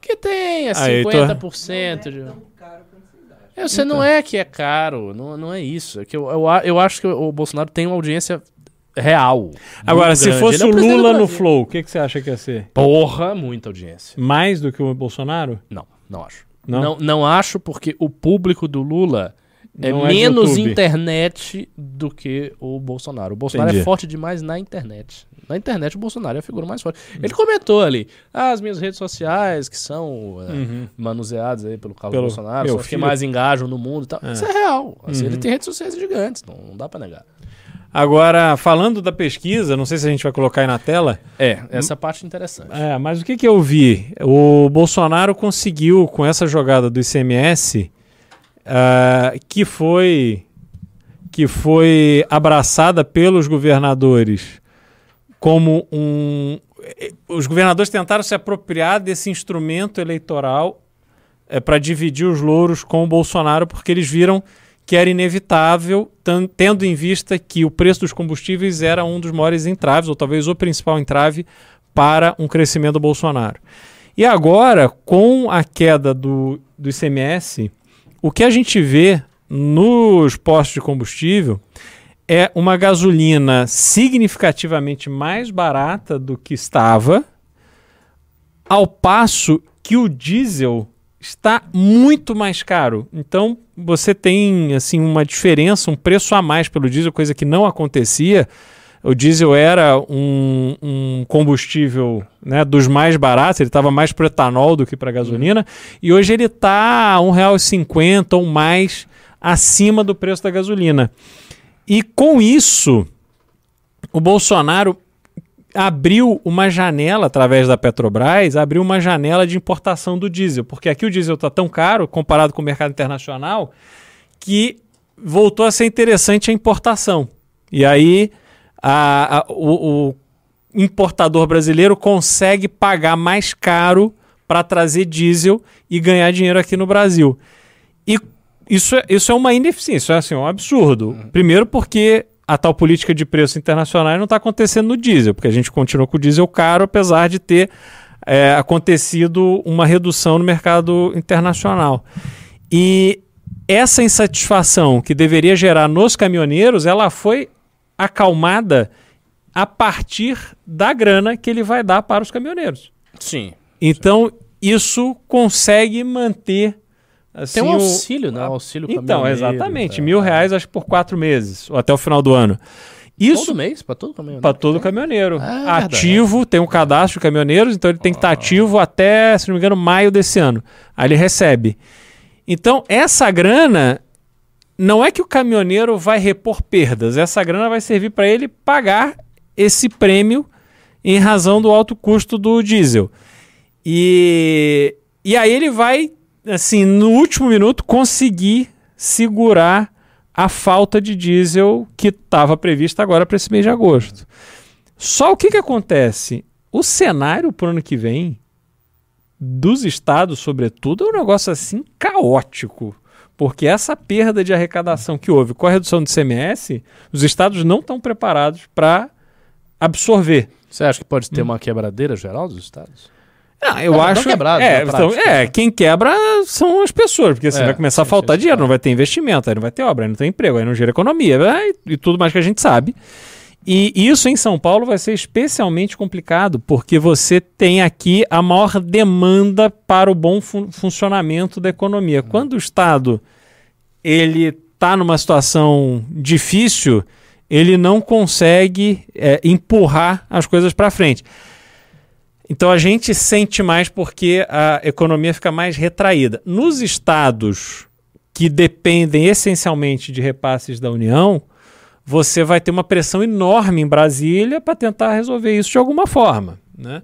Que tem, é 50% de. É, você então. não é que é caro, não, não é isso. É que eu, eu, eu acho que o Bolsonaro tem uma audiência real. Agora, se grande. fosse é o Lula no Flow, o que, que você acha que ia ser? Porra, muita audiência. Mais do que o Bolsonaro? Não. Não acho. Não? não, não acho porque o público do Lula é não menos é internet do que o Bolsonaro. O Bolsonaro é Entendi. é forte demais na internet. Na internet o Bolsonaro é a figura mais forte. Ele comentou ali, ah, as minhas redes sociais que são é, uhum. manuseadas aí pelo Carlos pelo Bolsonaro, são as que mais engajam no mundo e tal. É. Isso é real. Assim, uhum. Ele tem redes sociais gigantes, não, não dá para negar. Agora, falando da pesquisa, não sei se a gente vai colocar aí na tela. É, essa parte é interessante. É, mas o que, que eu vi? O Bolsonaro conseguiu, com essa jogada do ICMS, ah, que foi que foi abraçada pelos governadores como um. eh, Os governadores tentaram se apropriar desse instrumento eleitoral para dividir os louros com o Bolsonaro, porque eles viram que era inevitável, tendo em vista que o preço dos combustíveis era um dos maiores entraves, ou talvez o principal entrave para um crescimento do Bolsonaro. E agora, com a queda do, do ICMS, o que a gente vê nos postos de combustível é uma gasolina significativamente mais barata do que estava, ao passo que o diesel está muito mais caro. Então, você tem assim uma diferença, um preço a mais pelo diesel, coisa que não acontecia. O diesel era um, um combustível né, dos mais baratos, ele estava mais para etanol do que para gasolina, e hoje ele está R$ 1,50 ou mais acima do preço da gasolina. E com isso, o Bolsonaro abriu uma janela através da Petrobras, abriu uma janela de importação do diesel, porque aqui o diesel está tão caro comparado com o mercado internacional que voltou a ser interessante a importação. E aí a- a- o, o importador brasileiro consegue pagar mais caro para trazer diesel e ganhar dinheiro aqui no Brasil. E isso é, isso é uma ineficiência, isso é assim, um absurdo. Primeiro porque a tal política de preços internacionais não está acontecendo no diesel, porque a gente continua com o diesel caro, apesar de ter é, acontecido uma redução no mercado internacional. E essa insatisfação que deveria gerar nos caminhoneiros, ela foi acalmada a partir da grana que ele vai dar para os caminhoneiros. Sim. Então, isso consegue manter. Assim, Tem um o- auxílio, né? a- Auxílio Então, exatamente. tá. Mil reais, acho que por quatro meses, ou até o final do ano. Isso Todo mês? Pra todo caminhoneiro? para todo caminhoneiro. Ah, é ativo, tem um cadastro de caminhoneiros, então ele tem que estar ativo até, se não me engano, maio desse ano. Aí ele recebe. Então, essa grana não é que o caminhoneiro vai repor perdas, essa grana vai servir para ele pagar esse prêmio em razão do alto custo do diesel. E, e aí ele vai, assim, no último minuto, conseguir segurar a falta de diesel que estava prevista agora para esse mês de agosto. Só o que, que acontece? O cenário para o ano que vem, dos estados, sobretudo, é um negócio assim caótico. Porque essa perda de arrecadação que houve com a redução do CMS, os estados não estão preparados para absorver. Você acha que pode ter uma quebradeira geral dos estados? Ah, eu É, acho. quebrados é, então, é, quem quebra são as pessoas, porque assim, É, vai começar a faltar dinheiro, não vai ter investimento, aí não vai ter obra, aí não tem emprego, aí não gera economia vai- e tudo mais que a gente sabe. E isso em São Paulo vai ser especialmente complicado, porque você tem aqui a maior demanda para o bom fun- funcionamento da economia. Quando o Estado ele está numa situação difícil, ele não consegue é, empurrar as coisas para frente. Então a gente sente mais porque a economia fica mais retraída. Nos estados que dependem essencialmente de repasses da União, você vai ter uma pressão enorme em Brasília para tentar resolver isso de alguma forma. Né?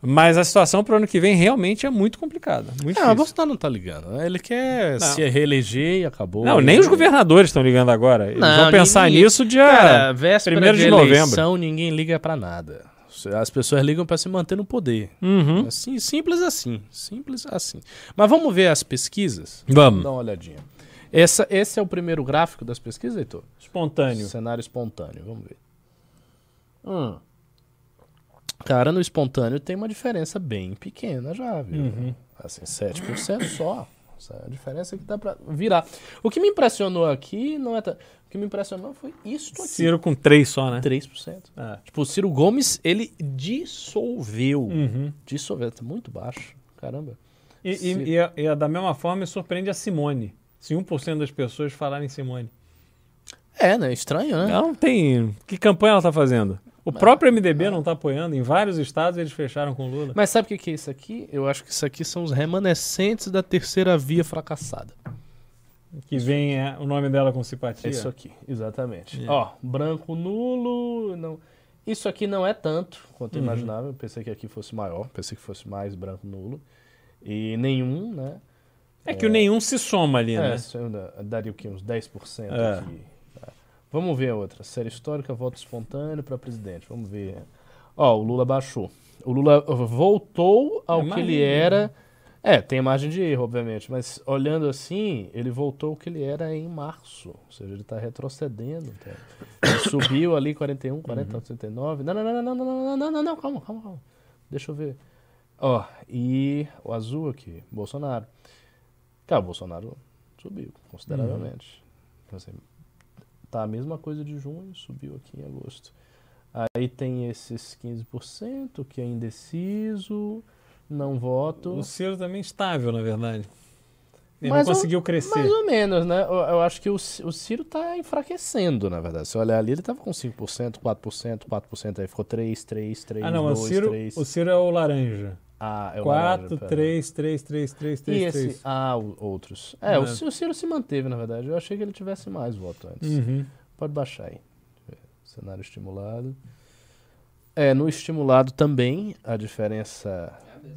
Mas a situação para o ano que vem realmente é muito complicada. Muito Ah, o. Bolsonaro não tá ligando. né? Ele quer Não. se reeleger e acabou. Não, nem os governadores estão ligando agora. Eles Não, vão pensar ninguém- nisso dia Cara, véspera 1 de, de novembro. eleição, ninguém liga pra nada. As pessoas ligam pra se manter no poder. Uhum. Assim, simples assim. Simples assim. Mas vamos ver as pesquisas? Vamos. Dar uma olhadinha. Essa, esse é o primeiro gráfico das pesquisas, Heitor? Espontâneo. Cenário espontâneo, vamos ver. Hum. Cara, no espontâneo tem uma diferença bem pequena já, viu? Uhum. Assim, 7% só. Essa é a diferença que dá pra virar. O que me impressionou aqui não é. Que me impressionou foi isso aqui. Ciro com três só, né? 3%. Ah. Tipo, o Ciro Gomes, ele dissolveu. Uhum. Dissolveu, tá muito baixo. Caramba. E, e- e, a- e a- da mesma forma me surpreende a Simone. Se 1% das pessoas falarem Simone. É, né? Estranho, né? Não tem. Que campanha ela tá fazendo? O próprio MDB não tá apoiando. Em vários estados eles fecharam com Lula. Mas sabe o que que é isso aqui? Eu acho que isso aqui são os remanescentes da terceira via fracassada. Que vem é, o nome dela com simpatia. Isso aqui, exatamente. Yeah. Ó, branco nulo. Não... Isso aqui não é tanto quanto eu Uhum. imaginava. Eu pensei que aqui fosse maior, pensei que fosse mais branco nulo. E nenhum, né? É que o nenhum se soma ali, É, né? isso ainda daria o quê? Uns 10% É. aqui. Tá. Vamos ver a outra. Série histórica, voto espontâneo para presidente. Vamos ver. Ó, o Lula baixou. O Lula voltou ao É que ele era. É, tem margem de erro, obviamente, mas olhando assim, ele voltou ao que ele era em março. Ou seja, ele está retrocedendo. tá? Ele (coughs) subiu ali 41, 40, 39. Não, não, não, não, não, não, não, não, não, não, calma, calma, calma. Deixa eu ver. Ó, e o azul aqui, Bolsonaro. Cara, o Bolsonaro subiu consideravelmente. Então, assim, tá a mesma coisa de junho, subiu aqui em agosto. Aí tem esses 15%, que é indeciso, não voto. O Ciro também estável, na verdade. Ele Mais não ou- conseguiu crescer. Mais ou menos, né? Eu, eu acho que o, o Ciro tá enfraquecendo, na verdade. Se olhar ali, ele tava com 5%, 4%, 4%, aí ficou 3, 3, 3, ah, não, 2, o Ciro, 3. o Ciro é o laranja. Ah, é o 4, laranja, pera. 3, 3, 3, 3, E 3, esse? 3. Ah, o- outros. É, É. O, o Ciro se manteve, na verdade. Eu achei que ele tivesse mais voto antes. Uhum. Pode baixar aí. Cenário estimulado. É, no estimulado também a diferença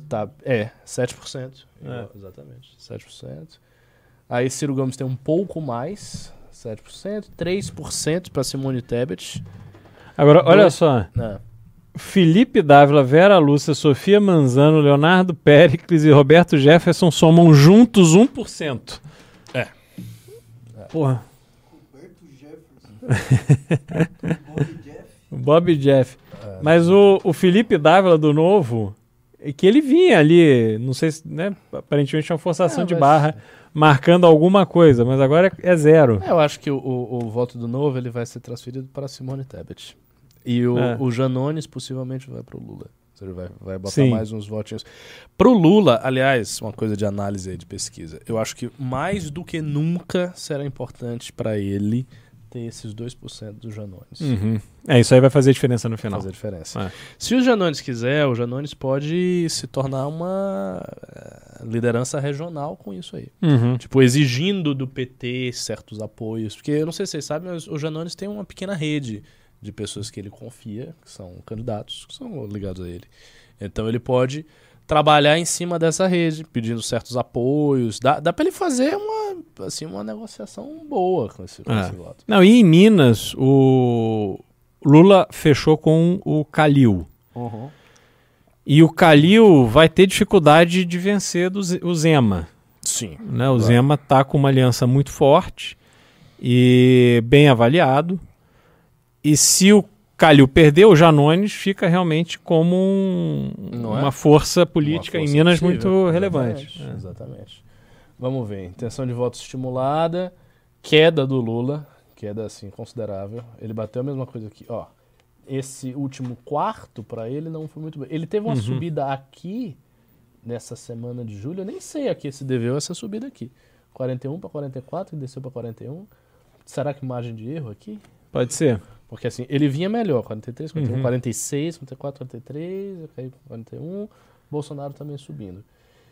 tá é 7%. Igual, Exatamente, 7%. Aí Ciro Gomes tem um pouco mais, 7%, 3% para Simone Tebet. Agora, olha Dois- só. Não. Felipe Dávila, Vera Lúcia, Sofia Manzano, Leonardo Pericles e Roberto Jefferson somam juntos 1%. É. Porra, Roberto Jefferson. (laughs) Bob Jeff. Bob Jeff. Mas o, o Felipe Dávila do Novo, é que ele vinha ali, não sei se, né, aparentemente uma forçação É, de mas- barra, marcando alguma coisa, mas agora é, é zero. É, eu acho que o, o, o voto do Novo ele vai ser transferido para Simone Tebet. E o, É. o Janones possivelmente vai para o Lula. Ou seja, vai, vai botar Sim. mais uns votinhos. Pro Lula, aliás, uma coisa de análise aí, de pesquisa. Eu acho que mais do que nunca será importante para ele ter esses 2% do Janones. Uhum. É, isso aí vai fazer diferença no final. Fazer diferença. É. Se o Janones quiser, o Janones pode se tornar uma eh, liderança regional com isso aí. Uhum. Tipo, exigindo do PT certos apoios. Porque eu não sei se vocês sabem, mas o Janones tem uma pequena rede de pessoas que ele confia, que são candidatos, que são ligados a ele. Então ele pode trabalhar em cima dessa rede, pedindo certos apoios. Dá, dá para ele fazer uma, assim, uma negociação boa com esse, com É. esse voto. Não, e em Minas, o Lula fechou com o Calil. E o Calil vai ter dificuldade de vencer do o Zema. Sim. Né? O Claro. Zema está com uma aliança muito forte e bem avaliado. E se o Calil perder, o Janones fica realmente como um- Não é? uma força política Uma em força Minas possível. muito relevante. Exatamente, É. exatamente. Vamos ver. Intenção de voto estimulada. Queda do Lula. Queda, assim, considerável. Ele bateu a mesma coisa aqui. Ó, esse último quarto, para ele, não foi muito bem. Ele teve uma Uhum. subida aqui, nessa semana de julho. Eu nem sei a que se deveu essa subida aqui. 41 para 44, que desceu para 41. Será que margem de erro aqui? Pode ser. Porque assim, ele vinha melhor, 43, 41, Uhum. 46, 44, 43, caiu para 41, Bolsonaro também subindo.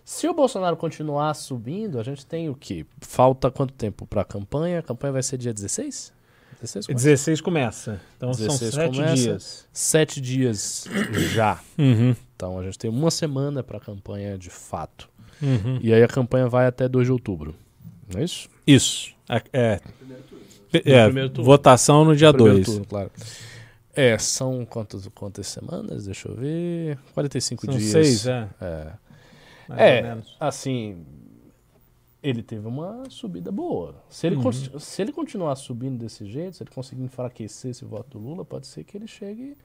Se o Bolsonaro continuar subindo, a gente tem o quê? Falta quanto tempo para a campanha? A campanha vai ser dia 16? 16 começa? 16 começa. Então 16 são sete começa. dias. Sete dias (coughs) já. Uhum. Então a gente tem uma semana para a campanha de fato. Uhum. E aí a campanha vai até 2 de outubro. Não é isso? Isso. A- É, No é, votação no dia Primeiro 2. turno, claro. É, são quantas, quantas semanas? Deixa eu ver. 45 São dias. seis, é. É. mais É. ou menos. Assim, ele teve uma subida boa. Se ele, Uhum. se ele continuar subindo desse jeito, se ele conseguir enfraquecer esse voto do Lula, pode ser que ele chegue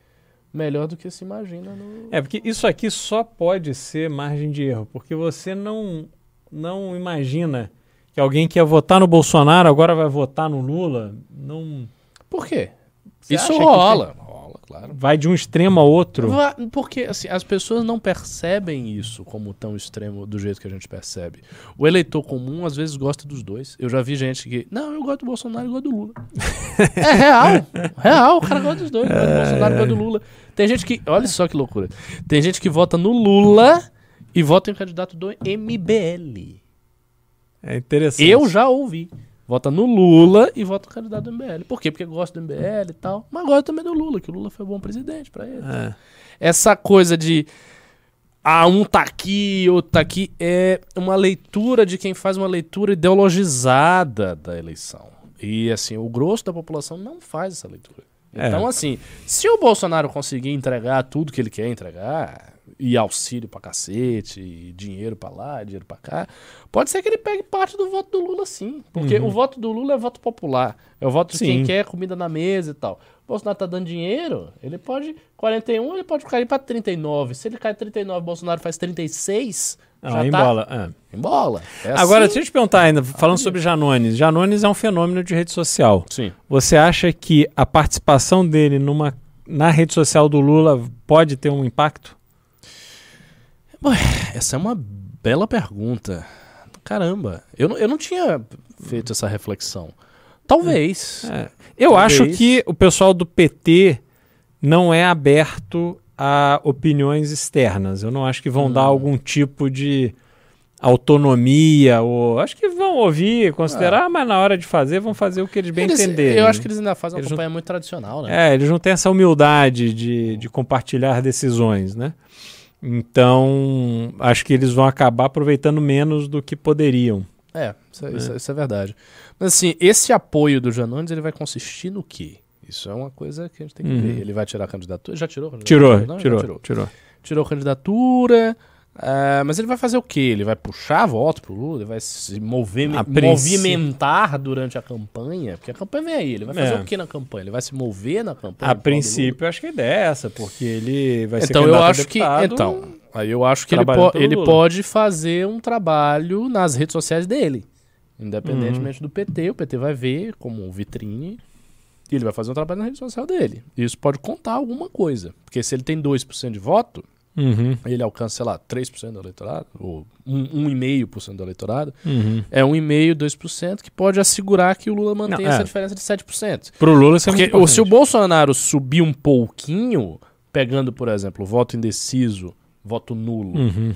melhor do que se imagina no. É, porque isso aqui só pode ser margem de erro, porque você não, não imagina que alguém que ia votar no Bolsonaro agora vai votar no Lula. Não Por quê? Você Isso rola. Rola, claro. vai de um extremo a outro. Porque assim, as pessoas não percebem isso como tão extremo do jeito que a gente percebe. O eleitor comum às vezes gosta dos dois. Eu já vi gente que, não, eu gosto do Bolsonaro e gosto do Lula. (laughs) é real, real, o cara gosta dos dois, gosta do Bolsonaro e gosta do Lula. Tem gente que, olha só que loucura. Tem gente que vota no Lula e vota em candidato do MBL. É interessante. Eu já ouvi. Vota no Lula e vota no candidato do MBL. Por quê? Porque gosta do MBL e tal. Mas gosta também do Lula, que o Lula foi um bom presidente pra ele. É. Essa coisa de. Ah, um tá aqui, outro tá aqui. É uma leitura de quem faz uma leitura ideologizada da eleição. E, assim, o grosso da população não faz essa leitura. É. Então, assim, se o Bolsonaro conseguir entregar tudo que ele quer entregar, e auxílio pra cacete, e dinheiro pra lá, dinheiro pra cá, pode ser que ele pegue parte do voto do Lula sim. Porque o voto do Lula é voto popular. É o voto de quem quer comida na mesa e tal. O Bolsonaro tá dando dinheiro, ele pode. 41, ele pode cair pra 39. Se ele cai 39 o Bolsonaro faz 36, Não, já em tá bola. é. em bola. É Agora, assim. deixa eu te perguntar ainda, falando sobre Janones. Janones é um fenômeno de rede social. Sim. Você acha que a participação dele numa, na rede social do Lula pode ter um impacto? Essa é uma bela pergunta. Caramba, eu não, eu não tinha feito essa reflexão. Talvez. É. Eu Talvez. acho que o pessoal do PT não é aberto a opiniões externas. Eu não acho que vão Hum. dar algum tipo de autonomia ou acho que vão ouvir, considerar, mas na hora de fazer vão fazer o que eles bem Eles- entenderem. Eu acho que eles ainda fazem uma Eles não- campanha muito tradicional, né? É, eles não têm essa humildade de, de compartilhar decisões, né? Então, acho que eles vão acabar aproveitando menos do que poderiam. É, isso, é- isso é- isso é verdade. Mas assim, esse apoio do Janones, ele vai consistir no quê? Isso é uma coisa que a gente tem que Uhum. ver. Ele vai tirar a candidatura? Já tirou? Tirou, Não, já tirou, tirou. tirou. Tirou a candidatura. Ah, mas ele vai fazer o quê? Ele vai puxar voto pro Lula? Ele vai se mover, movimentar durante a campanha? Porque a campanha vem aí. Ele vai fazer É. o quê na campanha? Ele vai se mover na campanha? A princípio, acho que a ideia é essa, porque ele vai ser Então eu acho que. Então, aí eu acho que ele, po- ele Lula. pode fazer um trabalho nas redes sociais dele. Independentemente Uhum. do PT, o PT vai ver como vitrine e ele vai fazer um trabalho na rede social dele. Isso pode contar alguma coisa. Porque se ele tem 2% de voto, Uhum, ele alcança, sei lá, 3% do eleitorado, ou um- 1,5% do eleitorado, uhum. é 1,5%, 2% que pode assegurar que o Lula mantenha Não, é. essa diferença de 7%. Pro Lula, isso é Porque muito o- se o. Bolsonaro subir um pouquinho, pegando, por exemplo, voto indeciso, voto nulo, Uhum.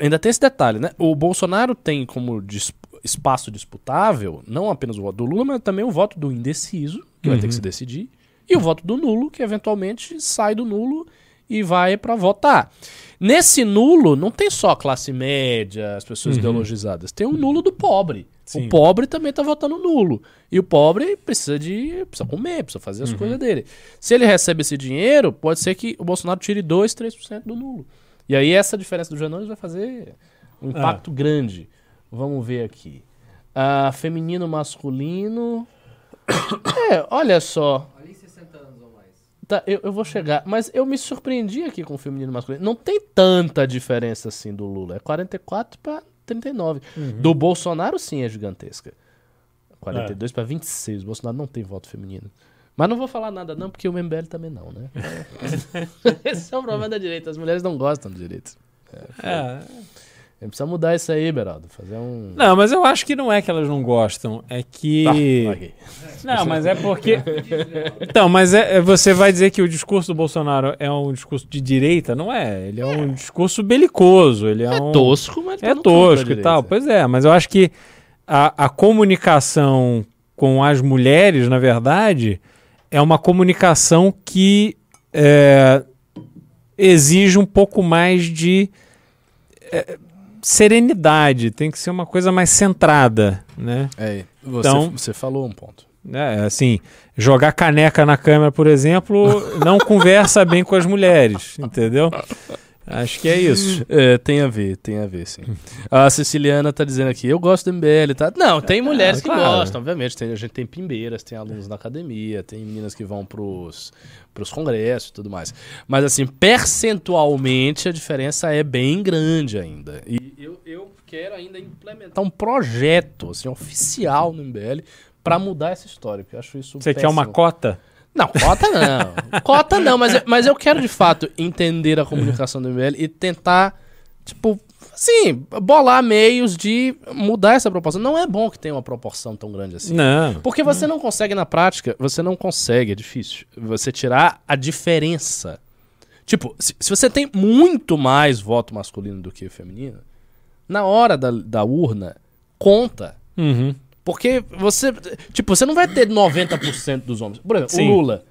ainda tem esse detalhe, né? O Bolsonaro tem como dis- espaço disputável não apenas o voto do Lula, mas também o voto do indeciso, que vai ter que Uhum. se decidir, e o voto do nulo, que eventualmente sai do nulo e vai pra votar. Nesse nulo, não tem só a classe média, as pessoas Uhum. ideologizadas, tem o nulo do pobre. Sim. O pobre também tá votando nulo. E o pobre precisa de. precisa comer, precisa fazer Uhum. as coisas dele. Se ele recebe esse dinheiro, pode ser que o Bolsonaro tire 2, 3% do nulo. E aí essa diferença do Janones vai fazer um impacto grande. Vamos ver aqui. Ah, feminino, masculino. (coughs) É, olha só. Ali 60 anos ou mais. Tá, eu, eu vou chegar. Mas eu me surpreendi aqui com o feminino masculino. Não tem tanta diferença assim do Lula. É 44 para 39. Do Bolsonaro, sim, é gigantesca. 42 para 26. O Bolsonaro não tem voto feminino. Mas não vou falar nada, não, porque o MBL também não, né? (laughs) Esse é o problema da direita. As mulheres não gostam da direita. É. A gente precisa mudar isso aí, Beraldo. Fazer um. Não, mas eu acho que não é que elas não gostam, é que... Ah, larguei. Não, mas é porque. Então, mas é, é- você vai dizer que o discurso do Bolsonaro é um discurso de direita? Não é. Ele é um discurso belicoso. Ele é, É um. tosco, mas tá É no campo da tosco e tal. Pois é, mas eu acho que a, a comunicação com as mulheres, na verdade, é uma comunicação que é, exige um pouco mais de é, serenidade. Tem que ser uma coisa mais centrada, né? É, você, Então- você falou um ponto. É, assim, jogar caneca na câmera, por exemplo, não conversa bem com as mulheres, entendeu? Acho que é isso. É, tem a ver, tem a ver, sim. A Ceciliana tá dizendo aqui, eu gosto do MBL, tá? Não, tem mulheres que claro. gostam, obviamente. Tem, a gente tem pimbeiras, tem alunos na academia, tem meninas que vão pros, pros congressos e tudo mais. Mas, assim, percentualmente a diferença é bem grande ainda. E eu, eu quero ainda implementar um projeto, assim, oficial no MBL pra mudar essa história, porque eu acho isso Você quer uma péssimo. cota? Não, cota não. cota não, mas, eu- mas eu quero de fato entender a comunicação do MBL e tentar, tipo, assim, bolar meios de mudar essa proporção. Não é bom que tenha uma proporção tão grande assim. Não. Porque você não consegue na prática, você não consegue, é difícil, você tirar a diferença. Tipo, se, se você tem muito mais voto masculino do que feminino, na hora da, da urna, conta. Uhum. Porque você. Tipo, você não vai ter 90% dos homens. Por exemplo, Sim. o Lula.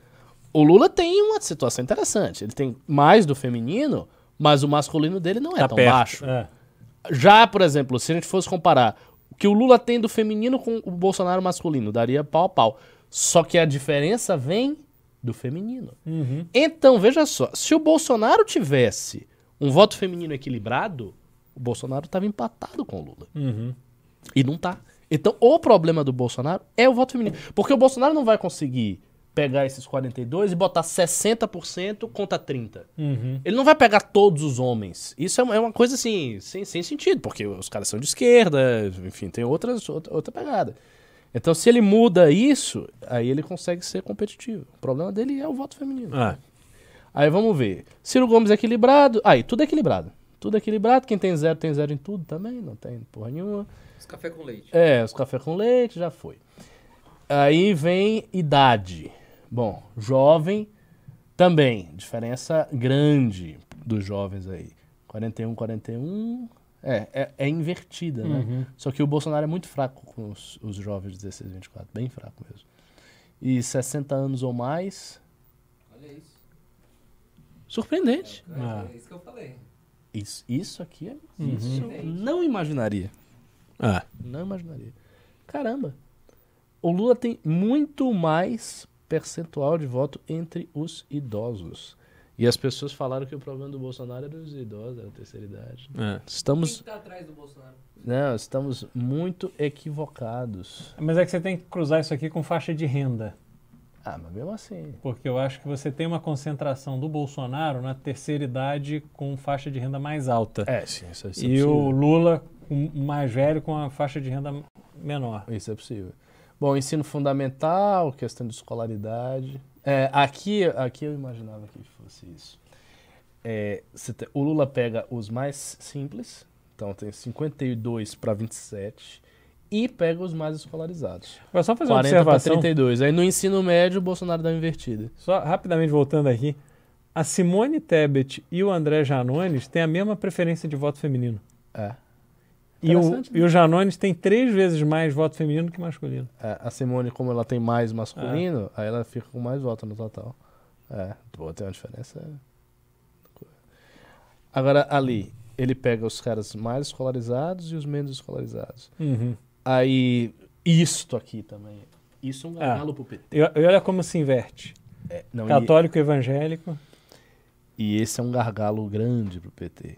O Lula tem uma situação interessante. Ele tem mais do feminino, mas o masculino dele não é Tá tão perto. baixo. É. Já, por exemplo, se a gente fosse comparar o que o Lula tem do feminino com o Bolsonaro masculino, daria pau a pau. Só que a diferença vem do feminino. Uhum. Então, veja só, se o Bolsonaro tivesse um voto feminino equilibrado, o Bolsonaro estava empatado com o Lula. Uhum. E não tá. Então, o problema do Bolsonaro é o voto feminino. Porque o Bolsonaro não vai conseguir pegar esses 42 e botar 60% contra 30%. Uhum. Ele não vai pegar todos os homens. Isso é uma, é uma coisa assim, sem, sem sentido, porque os caras são de esquerda, enfim, tem outras, outra, outra pegada. Então, se ele muda isso, aí ele consegue ser competitivo. O problema dele é o voto feminino. Ah. Aí vamos ver. Ciro Gomes é equilibrado. Aí, tudo é equilibrado. Tudo é equilibrado. Quem tem zero, tem zero em tudo também. Não tem porra nenhuma. Esse café com leite. É, os café com leite já foi. Aí vem idade. Bom, jovem também. Diferença grande dos jovens aí. 41, 41. É, é, é invertida, né? Só que o Bolsonaro é muito fraco com os, os jovens de 16, 24. Bem fraco mesmo. E 60 anos ou mais. Olha isso. Surpreendente. Ah. É isso que eu falei. Isso, isso aqui é. Isso eu não imaginaria. Ah. Não imaginaria. Caramba. O Lula tem muito mais percentual de voto entre os idosos. E as pessoas falaram que o problema do Bolsonaro era os idosos, era a terceira idade. É. Estamos, Quem tá atrás do Bolsonaro? não, estamos muito equivocados. Mas é que você tem que cruzar isso aqui com faixa de renda. Ah, mas mesmo assim. Porque eu acho que você tem uma concentração do Bolsonaro na terceira idade com faixa de renda mais alta. É, sim, isso, isso é e possível. o Lula mais velho com a faixa de renda menor. Isso é possível. Bom, ensino fundamental, questão de escolaridade. É, aqui, aqui eu imaginava que fosse isso. É, tem- o Lula pega os mais simples, então tem 52 para 27, e pega os mais escolarizados. Agora, só fazer uma 40 para observação, 32. Aí no ensino médio, o Bolsonaro dá uma invertida. só rapidamente voltando aqui. A Simone Tebet e o André Janones têm a mesma preferência de voto feminino. É. E o, né? e o Janones tem três vezes mais voto feminino que masculino. É, a Simone, como ela tem mais masculino, aí ela fica com mais votos no total. É, pô, tem uma diferença. Agora, ali, ele pega os caras mais escolarizados e os menos escolarizados. Uhum. Aí, isto aqui também. Isso é um gargalo pro PT. E, olha como se inverte. É, não, Católico e evangélico. e esse é um gargalo grande pro PT.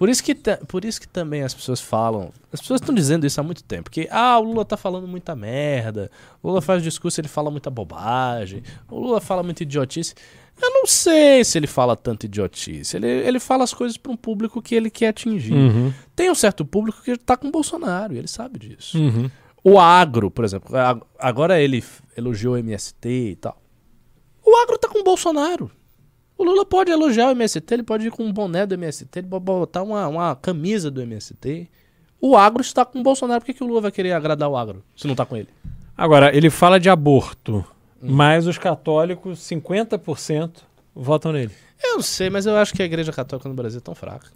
Por isso, que por isso que também as pessoas falam. As pessoas estão dizendo isso há muito tempo. Que ah, o Lula tá falando muita merda. O Lula faz discurso, ele fala muita bobagem. O Lula fala muita idiotice. Eu não sei se ele fala tanto idiotice. Ele, ele fala as coisas para um público que ele quer atingir. Uhum. Tem um certo público que tá com o Bolsonaro, e ele sabe disso. Uhum. O agro, por exemplo, agora ele elogiou o MST e tal. O agro tá com o Bolsonaro. O Lula pode elogiar o MST, ele pode ir com um boné do MST, ele pode botar uma, uma camisa do MST. O agro está com o Bolsonaro. Por que, que o Lula vai querer agradar o agro se não tá com ele? Agora, ele fala de aborto, Hum. mas os católicos, 50%, votam nele. Eu não sei, mas eu acho que a igreja católica no Brasil é tão fraca.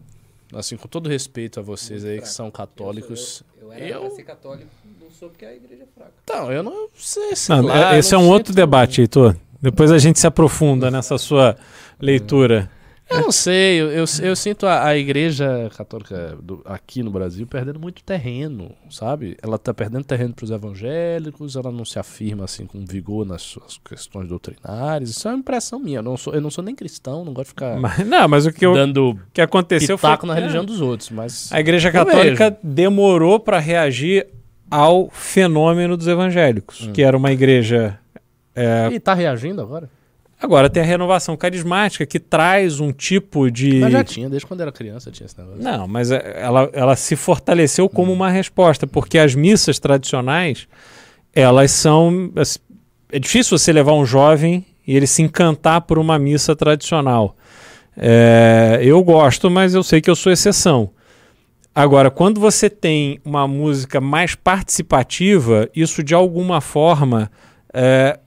Assim, com todo respeito a vocês aí que são católicos. Eu, eu, eu era Eu- pra ser católico, não sou porque a igreja é fraca. Então, eu não sei se. Não, lá, esse é um outro debate, Heitor. Depois a gente se aprofunda nessa sua leitura. Eu não sei, eu, eu, eu sinto a, a igreja católica do- aqui no Brasil perdendo muito terreno, sabe? Ela tá perdendo terreno para os evangélicos, ela não se afirma assim com vigor nas suas questões doutrinárias. Isso é uma impressão minha. Eu não sou, eu não sou nem cristão, não gosto de ficar Mas, não, mas o que, eu- dando que aconteceu foi. na é, religião dos outros, mas A Igreja Católica demorou para reagir ao fenômeno dos evangélicos, Hum. que era uma igreja. é, e tá reagindo agora. Agora tem a renovação carismática, que traz um tipo de. Mas já tinha, desde quando era criança tinha esse negócio. Não, mas é, ela, ela se fortaleceu como uma resposta, porque as missas tradicionais, elas são. É difícil você levar um jovem e ele se encantar por uma missa tradicional. É, eu gosto, mas eu sei que eu sou exceção. Agora, quando você tem uma música mais participativa, isso de alguma forma é,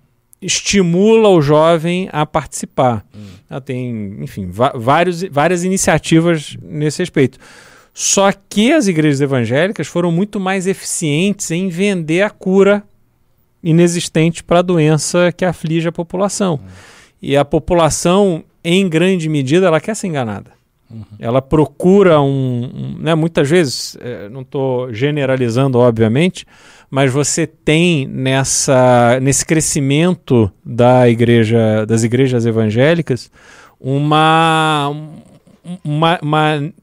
estimula o jovem a participar. Ah, tem, enfim, vários, várias iniciativas nesse respeito. Só que as igrejas evangélicas foram muito mais eficientes em vender a cura inexistente para a doença que aflige a população. E a população, em grande medida, ela quer ser enganada. Ela procura um. um- né, muitas vezes, eh, não estou generalizando, obviamente, mas você tem nessa, nesse crescimento da igreja, das igrejas evangélicas uma, uma, uma,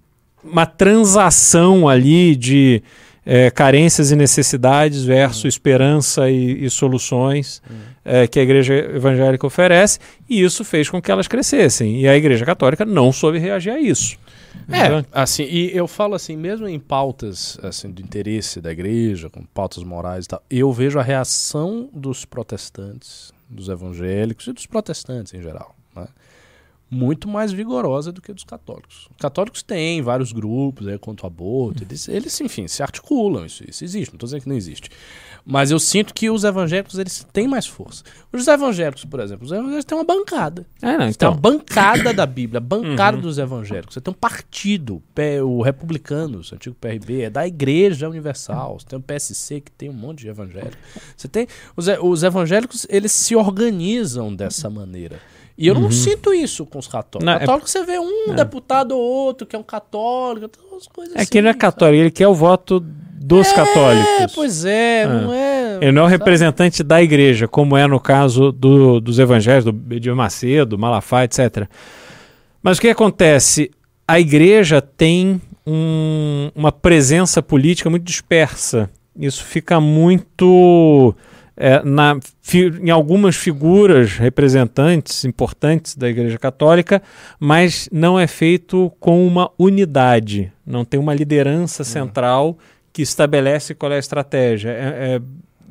uma transação ali de eh, carências e necessidades versus esperança e, e soluções eh, que a igreja evangélica oferece, e isso fez com que elas crescessem. E a igreja católica não soube reagir a isso. É, assim, e eu falo assim, mesmo em pautas assim, do interesse da igreja, com pautas morais e tal, eu vejo a reação dos protestantes, dos evangélicos e dos protestantes em geral, né, muito mais vigorosa do que dos católicos. Os católicos têm vários grupos aí, contra o aborto, eles, eles, enfim, se articulam, isso, isso existe, não estou dizendo que não existe. Mas eu sinto que os evangélicos, eles têm mais força. Os evangélicos, por exemplo, os evangélicos têm uma bancada. É, não, Você tem então, uma bancada da Bíblia, a (coughs) bancada dos evangélicos. Você tem um partido, o Republicanos, o antigo PRB, é da Igreja Universal. Você tem o PSC, que tem um monte de evangélicos. Você tem. Os, os evangélicos, eles se organizam dessa maneira. E eu não sinto isso com os católicos. Não, é- católicos, você vê um deputado ou outro que é um católico, umas coisas é assim. que ele não é católico, ele quer o voto dos É, católicos. pois é, não é. Ele não é o sabe? representante da igreja, como é no caso do- dos evangelhos, do Edir Macedo, Malafaia, etc. Mas o que acontece? A igreja tem um- uma presença política muito dispersa. Isso fica muito é, na, em algumas figuras representantes importantes da Igreja Católica, mas não é feito com uma unidade. Não tem uma liderança central que estabelece qual é a estratégia. É,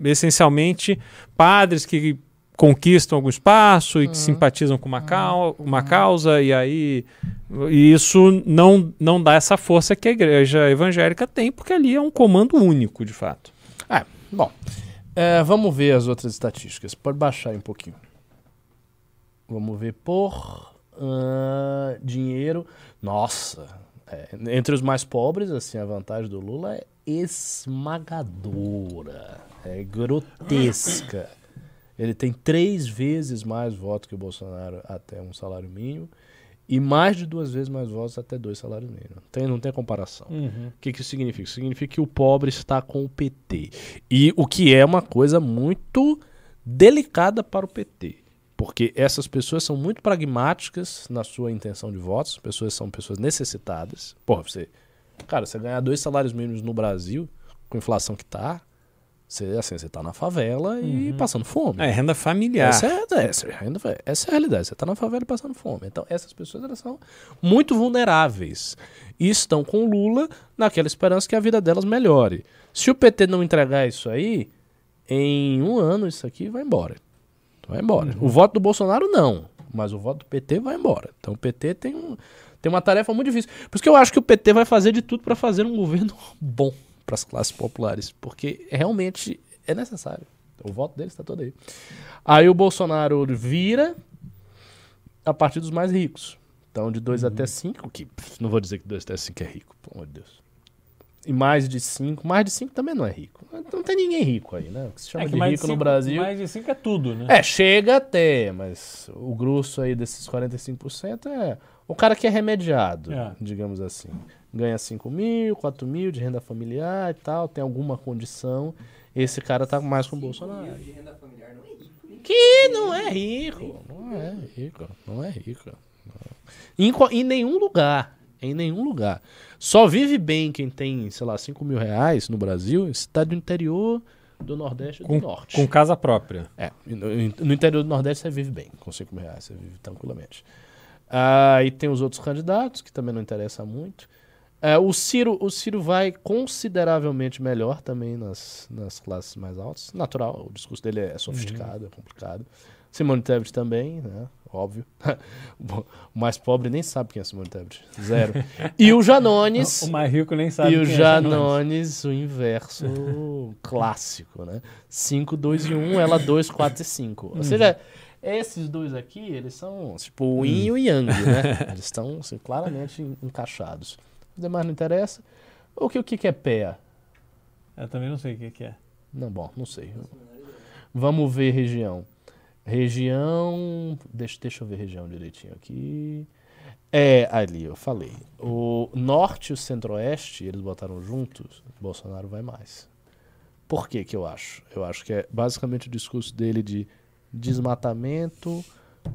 é essencialmente padres que conquistam algum espaço e que simpatizam com uma, cau- uma causa e aí e isso não, não dá essa força que a igreja evangélica tem porque ali é um comando único de fato É, bom. É, vamos ver as outras estatísticas. Pode baixar um pouquinho. Vamos ver por ah, dinheiro. Nossa, é, entre os mais pobres, assim, a vantagem do Lula é esmagadora. É grotesca. Ele tem três vezes mais votos que o Bolsonaro até um salário mínimo e mais de duas vezes mais votos até dois salários mínimos. Tem, não tem comparação. O que, que isso significa? Isso significa que o pobre está com o PT. E o que é uma coisa muito delicada para o PT. Porque essas pessoas são muito pragmáticas na sua intenção de votos, as pessoas são pessoas necessitadas. Porra, você. Cara, você ganhar dois salários mínimos no Brasil, com a inflação que tá, você, assim, você tá na favela e passando fome. é renda familiar Essa é, essa, é a renda- essa é a realidade. Você está na favela e passando fome. Então, essas pessoas elas são muito vulneráveis. E estão com o Lula naquela esperança que a vida delas melhore. Se o PT não entregar isso aí, em um ano isso aqui vai embora. Vai embora. O voto do Bolsonaro não. Mas o voto do PT vai embora. Então o PT tem, um, tem uma tarefa muito difícil. Por isso que eu acho que o PT vai fazer de tudo para fazer um governo (laughs) bom para as classes populares. Porque realmente é necessário. O voto deles está todo aí. Aí o Bolsonaro vira a partir dos mais ricos. Então, de 2 até 5, que pff, não vou dizer que 2 até 5 é rico, pelo amor de Deus. E mais de 5, mais de 5 também não é rico. Não tem ninguém rico aí, né? O que se chama de rico no Brasil. mais de 5 é tudo né É, chega até, mas o grosso aí desses 45% é o cara que é remediado, É. digamos assim. Ganha 5 mil, 4 mil de renda familiar e tal, tem alguma condição. Esse cara tá mais com o Bolsonaro. de renda familiar não é rico, hein? Que não é rico. Não é rico. Não é rico. Em, em nenhum lugar. Em nenhum lugar. Só vive bem quem tem, sei lá, 5 mil reais no Brasil, cidade do interior do Nordeste e do com, Norte. com casa própria É, no, no interior do Nordeste você vive bem, com 5 mil reais, você vive tranquilamente. Aí tem os outros candidatos, que também não interessa muito. É, o, Ciro, o Ciro vai consideravelmente melhor também nas, nas classes mais altas. Natural, o discurso dele é sofisticado, é complicado. Simone Tebet também, né? Óbvio. (laughs) o mais pobre nem sabe quem é Simone Tebet. Zero. E o Janones. o mais rico nem sabe E o quem é Janones, o inverso (laughs) clássico, né? 5, 2 e 1, ela 2, 4 e 5. Ou seja, esses dois aqui, eles são tipo o Yin e o Yang, né? (laughs) Eles estão assim, claramente en- encaixados. Demais não interessa. O que, o que que é PEA? Eu também não sei o que, que é. Não, bom, não sei. Vamos ver região. Região. Deixa, deixa eu ver região direitinho aqui. É, ali, eu falei. O norte e o centro-oeste, eles botaram juntos, Bolsonaro vai mais. Por que que eu acho? Eu acho que é basicamente o discurso dele de desmatamento,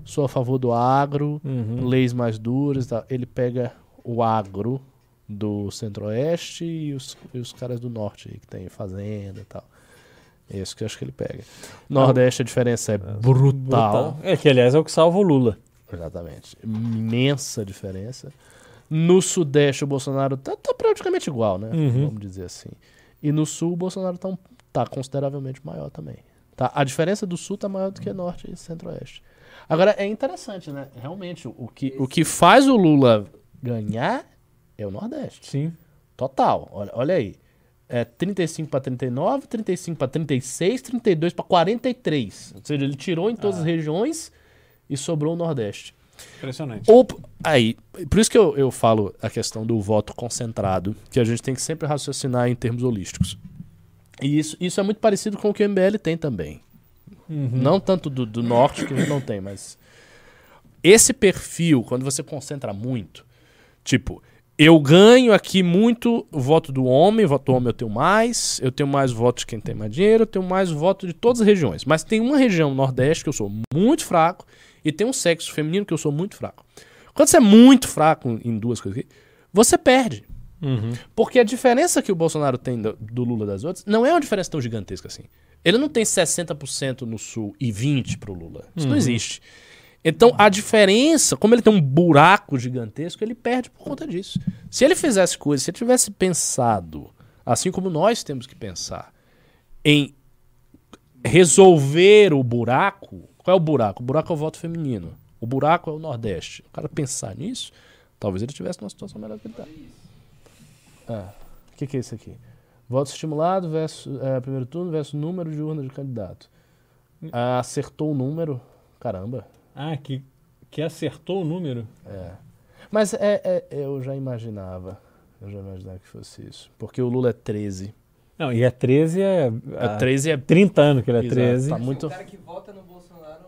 sou a favor do agro, Uhum. leis mais duras. tal. Ele pega o agro do centro-oeste e os, e os caras do norte aí, que tem fazenda e tal. É isso que eu acho que ele pega. Nordeste a diferença é brutal. É que, aliás, é o que salva o Lula. Exatamente. Imensa diferença. No Sudeste, o Bolsonaro tá, tá praticamente igual, né? Uhum. Vamos dizer assim. E no Sul, o Bolsonaro tá, um- tá consideravelmente maior também. Tá? A diferença do Sul tá maior do que Norte e Centro-Oeste. Agora, é interessante, né? Realmente, o que, o que faz o Lula ganhar é o Nordeste. Sim. Total. Olha, olha aí. É 35 para 39, 35 para 36, 32 para 43. Ou seja, ele tirou em todas as regiões e sobrou o Nordeste. Impressionante. Ou, aí, por isso que eu, eu falo a questão do voto concentrado, que a gente tem que sempre raciocinar em termos holísticos. E isso, isso é muito parecido com o que o MBL tem também. Não tanto do, do norte, que a gente não tem, mas. Esse perfil, quando você concentra muito, tipo, eu ganho aqui muito o voto do homem, o voto do homem eu tenho mais, eu tenho mais votos de quem tem mais dinheiro, eu tenho mais voto de todas as regiões. Mas tem uma região nordeste que eu sou muito fraco e tem um sexo feminino que eu sou muito fraco. Quando você é muito fraco em duas coisas aqui, você perde. Uhum. Porque a diferença que o Bolsonaro tem do, do Lula das outras não é uma diferença tão gigantesca assim. Ele não tem 60% no Sul e 20% pro Lula. Isso não existe. Então, a diferença, como ele tem um buraco gigantesco, ele perde por conta disso. Se ele fizesse coisas, se ele tivesse pensado, assim como nós temos que pensar, em resolver o buraco, qual é o buraco? O buraco é o voto feminino. O buraco é o Nordeste. O cara pensar nisso, talvez ele tivesse numa situação melhor que ele tá. Ah, o que, que é isso aqui? Voto estimulado versus é, primeiro turno versus número de urnas de candidato. Ah, acertou o número. Caramba. Ah, que, que acertou o número? É. Mas é, é- eu já imaginava. Eu já imaginava que fosse isso. Porque o Lula é 13. Não, e é 13 é. É há 13 é. 30 anos que ele é Exato, 13. tá muito- O cara que vota no Bolsonaro.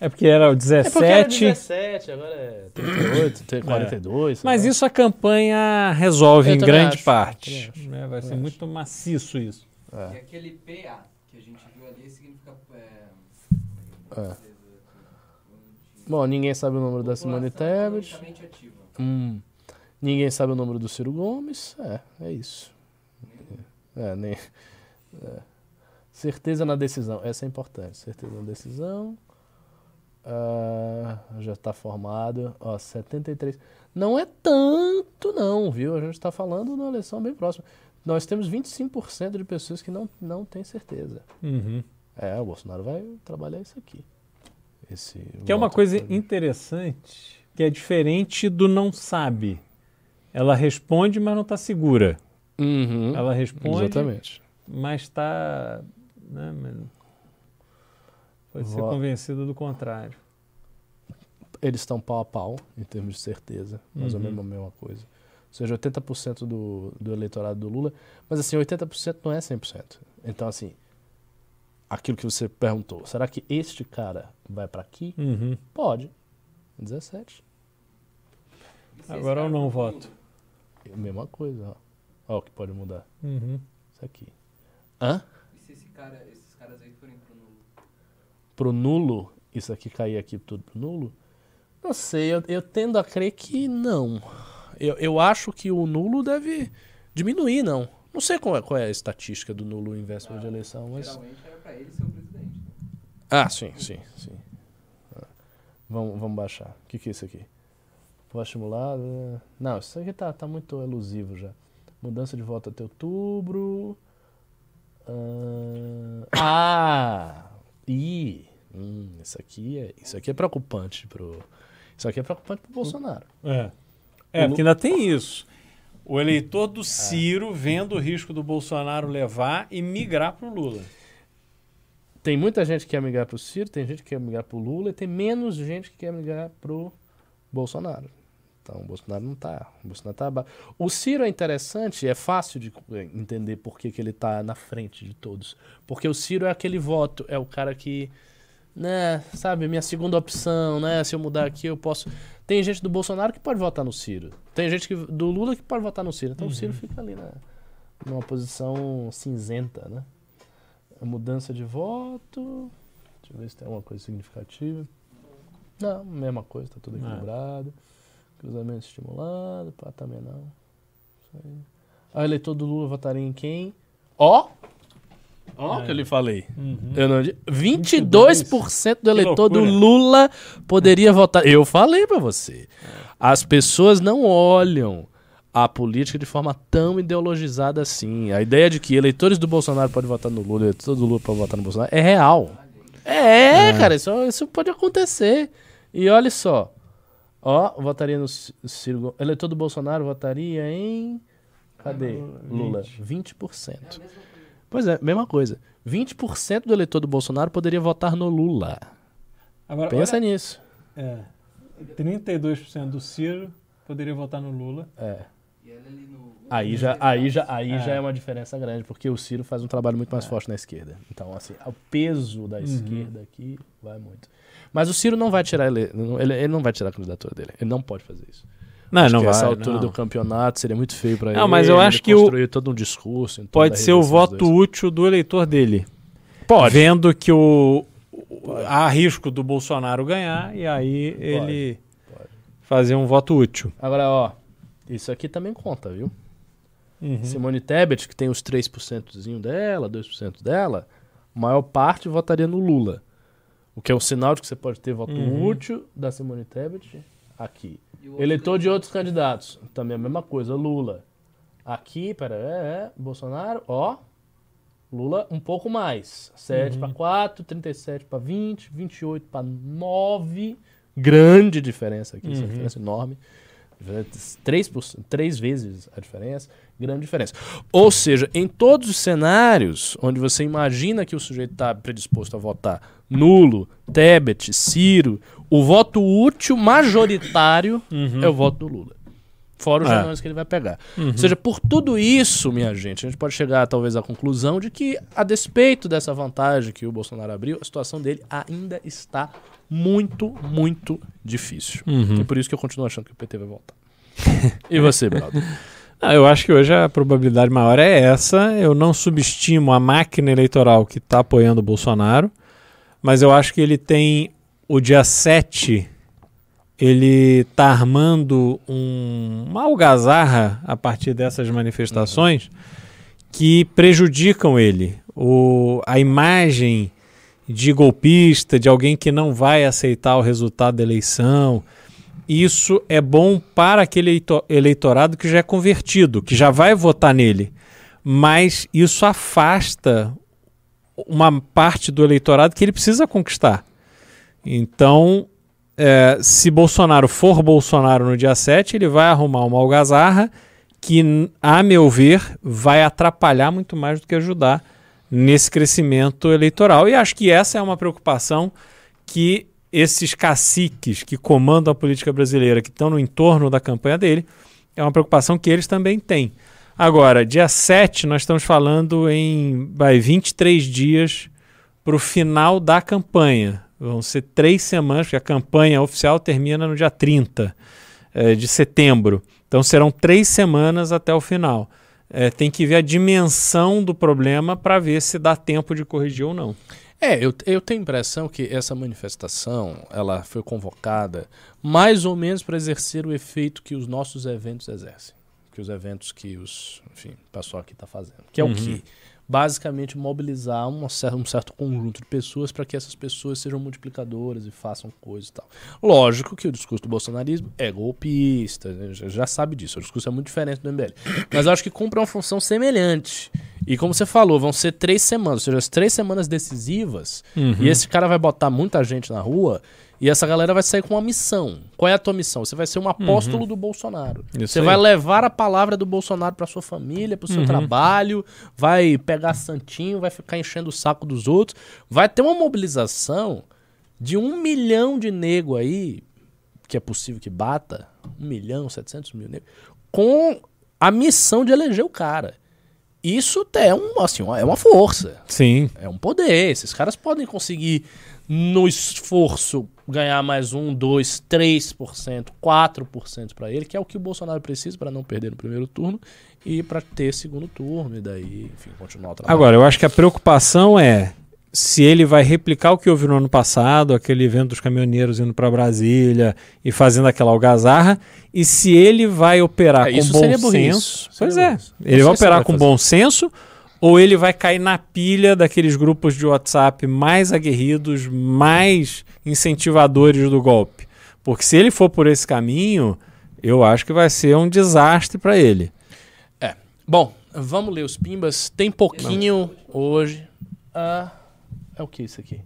É porque era o É porque era 17. 17, agora é 38, tem 42. sei Mas lá. isso a campanha resolve Eu em grande acho, parte. acho, né? Vai ser também muito maciço isso. E aquele PA que a gente viu ali significa. É, É. Bom, ninguém sabe o número da Simone Tebet. Hum. Ninguém sabe o número do Ciro Gomes. É, é isso. É, nem. é. Certeza na decisão. Essa é importante. Certeza na decisão. Ah, já está formado. Ó, 73. Não é tanto, não, viu? A gente está falando de uma eleição bem próxima. Nós temos 25% de pessoas que não, não têm certeza. Uhum. É, o Bolsonaro vai trabalhar isso aqui. Esse Que é uma coisa interessante, que é diferente do não sabe. Ela responde, mas não está segura. Uhum, Ela responde, Exatamente. mas está. Né, mas pode ser convencida do contrário. Eles estão pau a pau, em termos de certeza. Mais ou Uhum. menos a mesma coisa. Ou seja, 80% do, do eleitorado do Lula. Mas assim, 80% não é 100%. Então, assim, aquilo que você perguntou, será que este cara vai para aqui? Uhum. Pode. 17. E se esse Agora eu não voto. É mesma coisa, ó. Ó, o que pode mudar. Uhum. Isso aqui. Hã? E se esse cara, esses caras aí forem pro nulo? Pro nulo, isso aqui cair aqui tudo pro nulo? Não sei, eu, eu tendo a crer que não. Eu, eu acho que o nulo deve diminuir, não. Não sei qual é, qual é a estatística do nulo em véspera de eleição, mas. Geralmente era pra ele ser o presidente. né? Ah, sim, sim, sim. Ah, Vamos, vamos baixar. O que, que é isso aqui? Voto estimulado. é- Não, isso aqui tá, tá muito elusivo já. Mudança de voto até outubro. Ah, ah! Ih! Hum, isso aqui é, isso aqui é preocupante pro. Isso aqui é preocupante pro Bolsonaro. É. É, porque ainda tem isso. O eleitor do Ciro vendo o risco do Bolsonaro levar e migrar para o Lula. Tem muita gente que quer migrar pro Ciro, tem gente que quer migrar pro Lula e tem menos gente que quer migrar pro Bolsonaro. Então o Bolsonaro não tá. O Bolsonaro tá abaixo. O Ciro é interessante, é fácil de entender por que, que ele tá na frente de todos. Porque o Ciro é aquele voto, é o cara que. Né, sabe, minha segunda opção, né? Se eu mudar aqui, eu posso. Tem gente do Bolsonaro que pode votar no Ciro. Tem gente que, do Lula que pode votar no Ciro. Então o Ciro fica ali na, numa posição cinzenta, né? A mudança de voto. Deixa eu ver se tem alguma coisa significativa. Não, mesma coisa, tá tudo Ah. equilibrado. Cruzamento estimulado, pá, também não. Isso aí. Ah, eleitor do Lula votaria em quem? Ó! Ó, que eu lhe falei. Eu não, di- 22% do eleitor do. Lula poderia votar. Eu falei pra você. As pessoas não olham a política de forma tão ideologizada assim. A ideia de que eleitores do Bolsonaro podem votar no Lula, eleitores do Lula podem votar no Bolsonaro, é real. É, cara, isso, isso pode acontecer. E olha só. Ó, votaria no Ciro. Eleitor do Bolsonaro votaria em. Cadê? Lula. 20%. Pois é, mesma coisa. 20% do eleitor do Bolsonaro poderia votar no Lula. Agora, Pensa olha- nisso. É, 32% do Ciro poderia votar no Lula. É. No. Aí já, aí já, aí É. já é uma diferença grande, porque o Ciro faz um trabalho muito mais forte na esquerda. Então, assim, o peso da esquerda aqui vai muito. Mas o Ciro não vai tirar ele, ele, ele não vai tirar a candidatura dele. Ele não pode fazer isso. Não, Acho não que vai. essa altura não. do campeonato seria muito feio pra ele. Não, mas eu acho que o- todo um discurso. Pode ser o voto útil do eleitor dele. Pode. Vendo que o, o- há risco do Bolsonaro ganhar e aí ele pode. fazer um voto útil. Agora, ó, isso aqui também conta, viu? Uhum. Simone Tebet, que tem os 3% dela, 2% dela, a maior parte votaria no Lula. O que é um sinal de que você pode ter voto Uhum. útil da Simone Tebet aqui. Eleitor de outros candidatos, também a mesma coisa, Lula. Aqui, pera, é, é, Bolsonaro, ó, Lula um pouco mais. 7 para 4, 37 para 20, 28 para 9. Grande diferença aqui, essa Uhum. diferença enorme. 3%, três vezes a diferença, grande diferença. Ou seja, em todos os cenários onde você imagina que o sujeito está predisposto a votar nulo, Tebet, Ciro, o voto útil majoritário é o voto do Lula. Fora os É. jornais que ele vai pegar. Ou seja, por tudo isso, minha gente, a gente pode chegar talvez à conclusão de que, a despeito dessa vantagem que o Bolsonaro abriu, a situação dele ainda está muito, muito difícil. Uhum. E por isso que eu continuo achando que o PT vai voltar. (laughs) e você, Brado? Ah, eu acho que hoje a probabilidade maior é essa. Eu não subestimo a máquina eleitoral que está apoiando o Bolsonaro, mas eu acho que ele tem o dia 7, ele está armando um, uma algazarra a partir dessas manifestações que prejudicam ele. O, a imagem de golpista, de alguém que não vai aceitar o resultado da eleição. Isso é bom para aquele eito- eleitorado que já é convertido, que já vai votar nele. Mas isso afasta uma parte do eleitorado que ele precisa conquistar. Então, é, se Bolsonaro for Bolsonaro no dia 7, ele vai arrumar uma algazarra que, a meu ver, vai atrapalhar muito mais do que ajudar nesse crescimento eleitoral. E acho que essa é uma preocupação que esses caciques que comandam a política brasileira, que estão no entorno da campanha dele, é uma preocupação que eles também têm. Agora, dia 7, nós estamos falando em vai, 23 dias para o final da campanha. Vão ser três semanas, porque a campanha oficial termina no dia 30 eh, de setembro. Então serão três semanas até o final. Eh, tem que ver a dimensão do problema para ver se dá tempo de corrigir ou não. É, eu, eu tenho a impressão que essa manifestação ela foi convocada mais ou menos para exercer o efeito que os nossos eventos exercem. Que os eventos que os, enfim, o pessoal aqui está fazendo. Que é Uhum. o quê? Basicamente mobilizar uma cer- um certo conjunto de pessoas para que essas pessoas sejam multiplicadoras e façam coisas e tal. Lógico que o discurso do bolsonarismo é golpista, né? já, sabe disso. O discurso é muito diferente do MBL. Mas eu acho que cumpre uma função semelhante. E como você falou, vão ser três semanas, ou seja, as três semanas decisivas. E esse cara vai botar muita gente na rua e essa galera vai sair com uma missão. Qual é a tua missão? Você vai ser um apóstolo do Bolsonaro. Isso você aí. vai levar a palavra do Bolsonaro para sua família, para o seu Uhum. trabalho, vai pegar santinho, vai ficar enchendo o saco dos outros. Vai ter uma mobilização de um milhão de nego aí que é possível que bata 1 milhão, 700 mil negros, com a missão de eleger o cara. Isso é, um, assim, é uma força. Sim. É um poder. Esses caras podem conseguir, no esforço, ganhar mais um, dois, 3%, 4% para ele, que é o que o Bolsonaro precisa para não perder no primeiro turno e para ter segundo turno e daí, enfim, continuar o trabalho. Agora, eu acho que a preocupação é se ele vai replicar o que houve no ano passado, aquele evento dos caminhoneiros indo para Brasília e fazendo aquela algazarra, e se ele vai operar É, com bom seria burrice. senso. Seria Pois é. burrice. Ele vai operar vai com fazer. bom senso ou ele vai cair na pilha daqueles grupos de WhatsApp mais aguerridos, mais incentivadores do golpe? Porque se ele for por esse caminho, eu acho que vai ser um desastre para ele. Bom, vamos ler os pimbas. Tem pouquinho hoje. Ah, é o que isso aqui?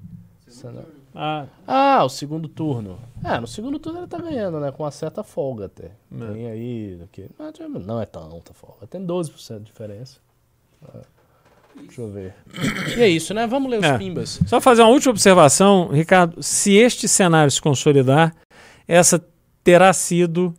Não- Ah, Ah, o segundo turno. É, no segundo turno ele tá ganhando, né? Com uma certa folga até. Tem aí. Aqui. Não, não é tanta folga. Tem 12% de diferença. Ah, Deixa eu ver. E é isso, né? Vamos ler os É. pimbas. Só fazer uma última observação, Ricardo. Se este cenário se consolidar, essa terá sido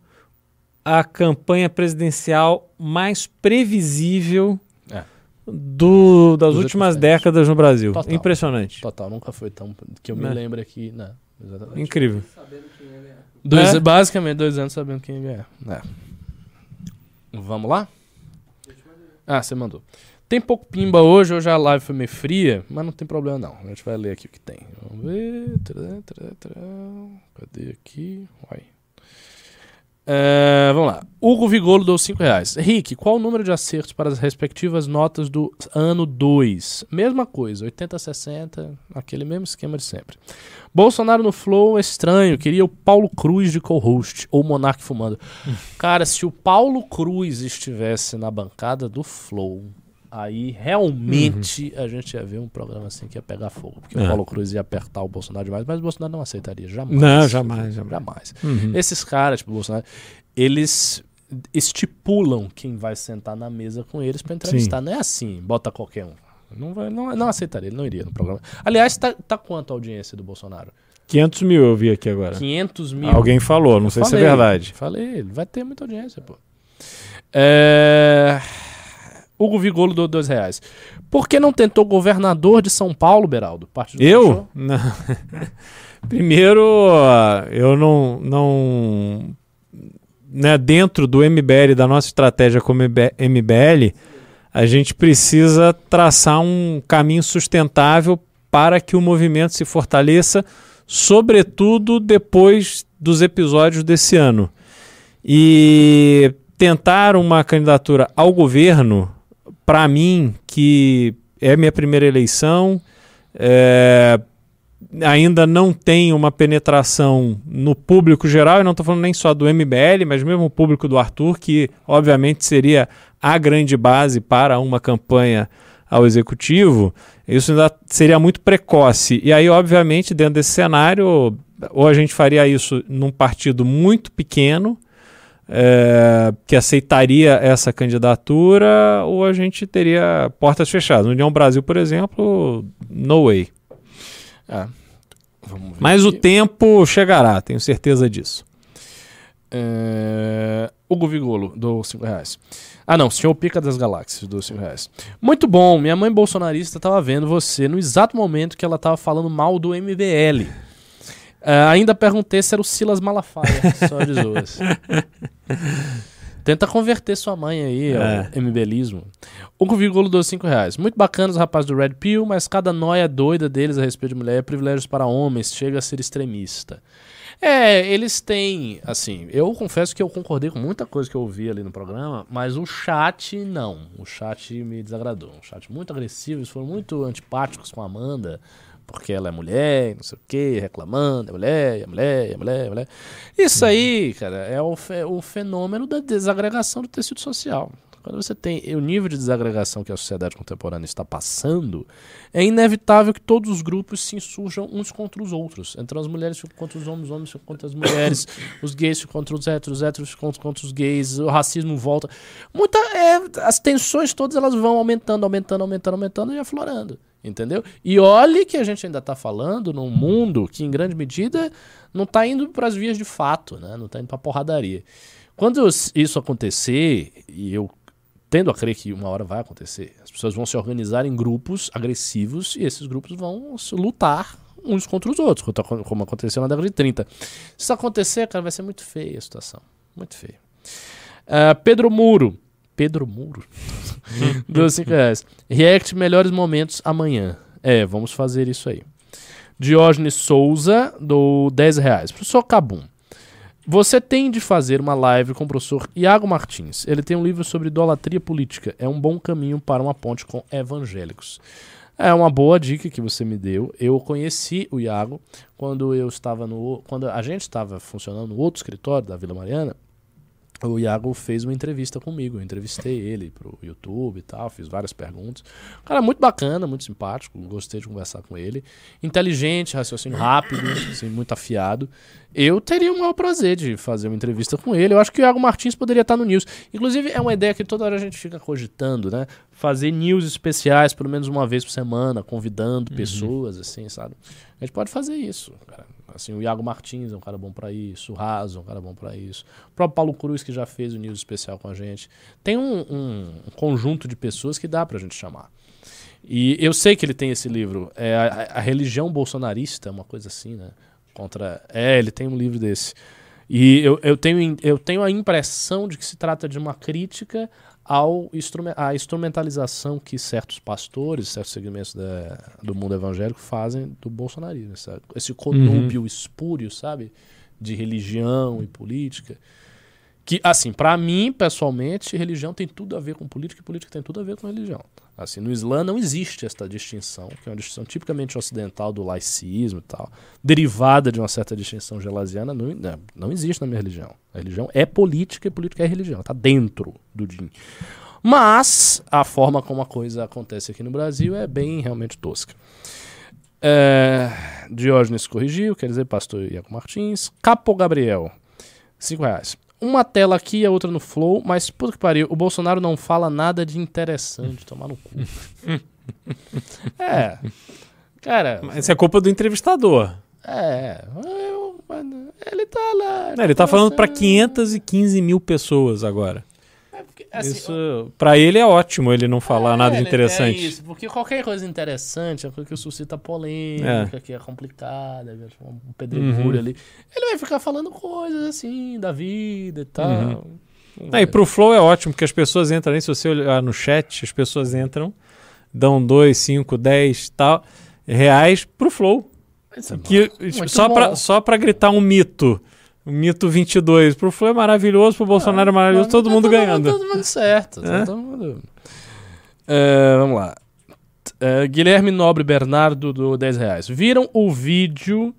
a campanha presidencial mais previsível É. do, das Dos últimas décadas no Brasil. Total. Impressionante. Total, nunca foi tão. Que eu me Né? lembro aqui. Não, exatamente. Incrível. Dois, É? Basicamente, dois anos sabendo quem ia ganhar. É. Vamos lá? Ah, você mandou. Tem pouco pimba hoje, hoje a live foi meio fria, mas não tem problema não. A gente vai ler aqui o que tem. Vamos ver. Cadê aqui? Uai. É, vamos lá. Hugo Vigolo deu 5 reais. Rick, qual o número de acertos para as respectivas notas do ano 2? Mesma coisa, 80, 60, aquele mesmo esquema de sempre. Bolsonaro no Flow estranho, queria o Paulo Cruz de co-host, ou o Monark fumando. (laughs) Cara, se o Paulo Cruz estivesse na bancada do Flow, aí realmente a gente ia ver um programa assim que ia pegar fogo. Porque É. o Paulo Cruz ia apertar o Bolsonaro demais, mas o Bolsonaro não aceitaria, jamais. Não, jamais, jamais. Jamais. Uhum. Esses caras, tipo o Bolsonaro, eles estipulam quem vai sentar na mesa com eles pra entrevistar. Não é assim, bota qualquer um. Não, vai, não, não aceitaria, ele não iria no programa. Aliás, tá, tá quanto a audiência do Bolsonaro? 500 mil eu vi aqui agora. 500 mil. Alguém falou, não sei se é Falei, verdade. Falei, vai ter muita audiência, pô. É... Hugo Vigolo deu dois reais. Por que não tentou governador de São Paulo, Beraldo? Do Eu? Não. (laughs) Primeiro, eu não, não né, dentro do MBL, da nossa estratégia como MB- MBL, a gente precisa traçar um caminho sustentável para que o movimento se fortaleça, sobretudo depois dos episódios desse ano. E tentar uma candidatura ao governo, para mim, que é minha primeira eleição, é, ainda não tem uma penetração no público geral, e não estou falando nem só do MBL, mas mesmo o público do Arthur, que obviamente seria a grande base para uma campanha ao executivo, isso ainda seria muito precoce. E aí, obviamente, dentro desse cenário, ou a gente faria isso num partido muito pequeno, é, que aceitaria essa candidatura, ou a gente teria portas fechadas. No União Brasil, por exemplo, no way. Ah, ver Mas o aqui. tempo chegará, tenho certeza disso. É... Hugo Vigolo, do 5 reais. Ah, não, senhor Pica das Galáxias, do 5 reais. Muito bom, minha mãe bolsonarista estava vendo você no exato momento que ela estava falando mal do MBL. É, ainda perguntei se era o Silas Malafaia, só de zoas. (laughs) Tenta converter sua mãe aí ao É. MBLismo. Hugo Vigolo deu 5 reais. Muito bacana os rapazes do Red Pill, mas cada noia doida deles a respeito de mulher é privilégios para homens, chega a ser extremista. É, eles têm, assim, eu confesso que eu concordei com muita coisa que eu ouvi ali no programa, mas o chat não. O chat me desagradou. Um chat muito agressivo, eles foram muito antipáticos com a Amanda, porque ela é mulher, não sei o quê, reclamando, é mulher, é mulher, é mulher, é mulher. Isso aí, cara, é o, o fenômeno da desagregação do tecido social. Quando você tem o nível de desagregação que a sociedade contemporânea está passando, é inevitável que todos os grupos se insurjam uns contra os outros. Então as mulheres ficam contra os homens, os homens ficam contra as mulheres, (coughs) os gays ficam contra os héteros, os héteros ficam contra os gays, o racismo volta. Muita, é, as tensões todas elas vão aumentando, aumentando, aumentando, aumentando e aflorando. Entendeu? E olhe que a gente ainda está falando num mundo que, em grande medida, não está indo para as vias de fato, né? não está indo para porradaria. Quando isso acontecer, e eu tendo a crer que uma hora vai acontecer, as pessoas vão se organizar em grupos agressivos e esses grupos vão lutar uns contra os outros, como- aconteceu na década de 30. Se isso acontecer, cara, vai ser muito feia a situação. Muito feia. Ah, Pedro Muro. Pedro Muro? Dos 5 reais. React melhores momentos amanhã. É, vamos fazer isso aí. Diógenes Souza, do 10 reais. Professor Cabum, você tem de fazer uma live com o professor Iago Martins. Ele tem um livro sobre idolatria política. É um bom caminho para uma ponte com evangélicos. É uma boa dica que você me deu. Eu conheci o Iago quando eu estava no. Quando a gente estava funcionando no outro escritório da Vila Mariana. O Iago fez uma entrevista comigo. Eu entrevistei ele pro YouTube e tal, fiz várias perguntas. Um cara muito bacana, muito simpático, gostei de conversar com ele. Inteligente, raciocínio rápido, assim, muito afiado. Eu teria o maior prazer de fazer uma entrevista com ele. Eu acho que o Iago Martins poderia estar no News. Inclusive, é uma ideia que toda hora a gente fica cogitando, né? Fazer news especiais, pelo menos uma vez por semana, convidando pessoas, assim, sabe? A gente pode fazer isso, cara. Assim, o Iago Martins é um cara bom pra isso, o Raso é um cara bom pra isso. O próprio Paulo Cruz, que já fez o news especial com a gente. Tem um, um- um conjunto de pessoas que dá pra gente chamar. E eu sei que ele tem esse livro, é a, a religião bolsonarista, uma coisa assim, né? Contra. É, ele tem um livro desse. E eu, eu, tenho, eu tenho a impressão de que se trata de uma crítica ao à instrumentalização que certos pastores, certos segmentos da- do mundo evangélico fazem do bolsonarismo. Essa, esse conúbio espúrio, sabe? De religião e política. Que, assim, pra mim, pessoalmente, religião tem tudo a ver com política e política tem tudo a ver com religião. Assim, no Islã não existe esta distinção, que é uma distinção tipicamente ocidental do laicismo e tal, derivada de uma certa distinção gelasiana, não, não, não existe na minha religião. A religião é política e política é religião, está dentro do din. Mas a forma como a coisa acontece aqui no Brasil é bem realmente tosca. É, Diógenes corrigiu, quer dizer, pastor Iaco Martins. Capo Gabriel, 5 reais. Uma tela aqui e a outra no Flow, mas puta que pariu, o Bolsonaro não fala nada de interessante, tomar no cu. (laughs) é. Cara, Mas Isso é culpa do entrevistador. é. eu- ele tá lá. Não, ele tá falando pra conversando. 515 mil pessoas agora. É assim, Isso, pra ele é ótimo ele não falar É, nada de ele- interessante. É isso, porque qualquer coisa interessante é coisa que suscita polêmica, que é complicada, que é um pedregulho Uhum. ali. Ele vai ficar falando coisas assim, da vida e tal. Uhum. Ah, e pro Flow é ótimo, porque as pessoas entram se você olhar no chat, as pessoas entram, dão 2, 5, 10 tal, reais pro Flow. Isso é. Que, só, pra, só pra gritar um mito. O mito 22. Pro Flow é maravilhoso, pro Bolsonaro é maravilhoso, Tá todo mundo ganhando. Todo mundo certo. tá É? todo mundo- É, vamos lá. É, Guilherme Nobre Bernardo, do 10 reais. Viram o vídeo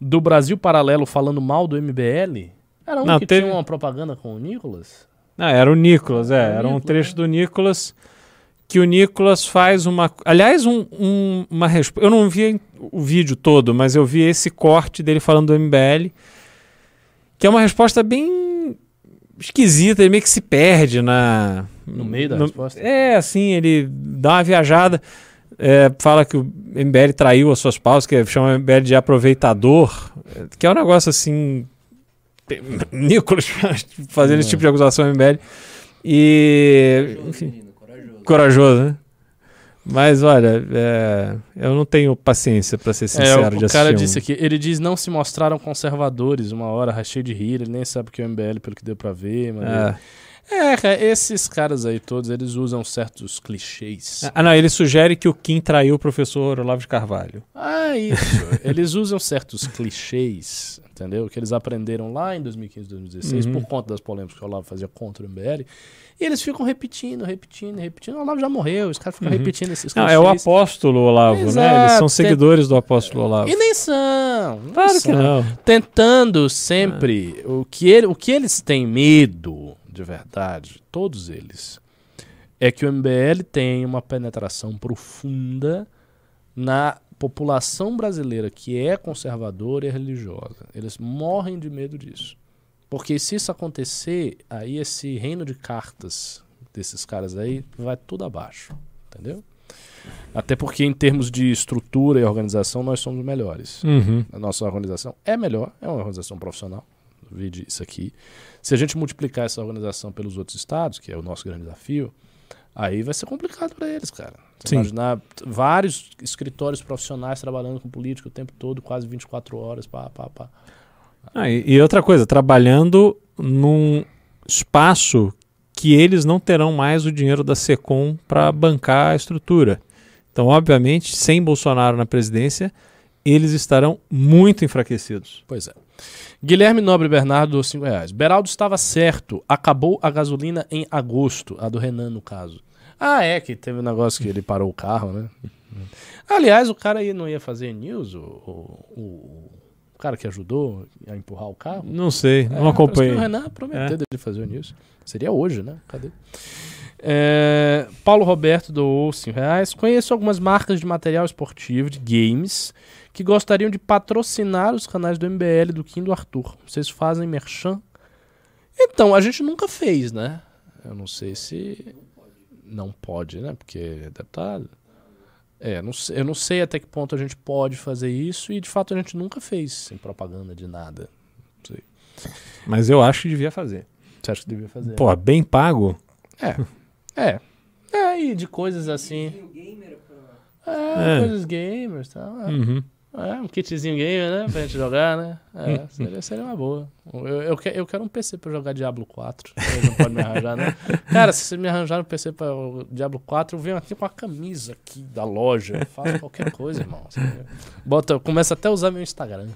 do Brasil Paralelo falando mal do MBL? Era um Não, que teve- tinha uma propaganda com o Nicolas? Ah, era o Nicolas, é. Era Era um Nicolas, trecho né? do Nicolas que o Nicolas faz uma. Aliás, um, um- uma resposta. Eu não vi o vídeo todo, mas eu vi esse corte dele falando do MBL, que é uma resposta bem esquisita, ele meio que se perde na. No meio da no- resposta? É, assim, ele dá uma viajada. é, fala que o MBL traiu as suas pausas, que chama o MBL de aproveitador, que é um negócio assim. Nicolas (laughs) fazendo esse É. tipo de acusação ao MBL. E. Corajoso, Enfim, menino, corajoso. corajoso, né? Mas olha, é, eu não tenho paciência, pra ser É, sincero, o, de o cara assistir um- disse aqui, ele diz não se mostraram conservadores uma hora, rachei de rir, ele nem sabe o que é o MBL pelo que deu pra ver, mas... É. É, cara, esses caras aí todos, eles usam certos clichês. Ah, não, ele sugere que o Kim traiu o professor Olavo de Carvalho. Ah, isso. (laughs) eles usam certos clichês, entendeu? Que eles aprenderam lá em 2015, 2016, Uhum. por conta das polêmicas que o Olavo fazia contra o MBL. E eles ficam repetindo, repetindo, repetindo. O Olavo já morreu, os caras ficam Uhum. repetindo esses Não, clichês. é o apóstolo Olavo, né? Eles Exato, são tem- seguidores do apóstolo Olavo. E nem são. não Claro que são. não. Tentando sempre. O, que ele- o que eles têm medo, de verdade, todos eles, é que o MBL tem uma penetração profunda na população brasileira que é conservadora e religiosa. Eles morrem de medo disso. Porque se isso acontecer, aí esse reino de cartas desses caras aí vai tudo abaixo. Entendeu? Até porque, em termos de estrutura e organização, nós somos melhores. Uhum. A nossa organização é melhor, é uma organização profissional. Vide isso aqui. Se a gente multiplicar essa organização pelos outros estados, que é o nosso grande desafio, aí vai ser complicado para eles, cara. Você imaginar vários escritórios profissionais trabalhando com política o tempo todo, quase 24 horas, pá, pá, pá. Ah, e, e outra coisa, trabalhando num espaço que eles não terão mais o dinheiro da Secom para bancar a estrutura. Então, obviamente, sem Bolsonaro na presidência, eles estarão muito enfraquecidos. Pois é. Guilherme Nobre Bernardo, doou 5 reais. Beraldo estava certo. Acabou a gasolina em agosto. A do Renan, no caso. Ah, é, que teve um negócio que ele parou o carro, né? Aliás, o cara aí não ia fazer news, o, o, o- cara que ajudou a empurrar o carro. Não sei, É, não parece acompanhei. O Renan prometeu É. dele fazer o news. Seria hoje, né? Cadê? É, Paulo Roberto doou 5 reais. Conheço algumas marcas de material esportivo, de games, que gostariam de patrocinar os canais do MBL, do Kim do Arthur. Vocês fazem merchan? Então, a gente nunca fez, né? Eu não sei se. Não pode, né? Porque deve estar. É, não sei- eu não sei até que ponto a gente pode fazer isso e de fato a gente nunca fez sem propaganda de nada. Mas eu acho que devia fazer. Você acha que devia fazer? Pô, bem pago? É. É. É, e de coisas assim. É, É. coisas gamers e tal. É. Uhum. É, um kitzinho gamer, né? Pra gente jogar, né? É, seria, seria uma boa. Eu, eu, eu quero um PC pra jogar Diablo 4. Vocês não podem me arranjar, né? (laughs) Cara, se vocês me arranjarem um PC pra Diablo 4, eu venho aqui com a camisa aqui da loja. Eu faço qualquer coisa, irmão. Você Bota, começa até a usar meu Instagram.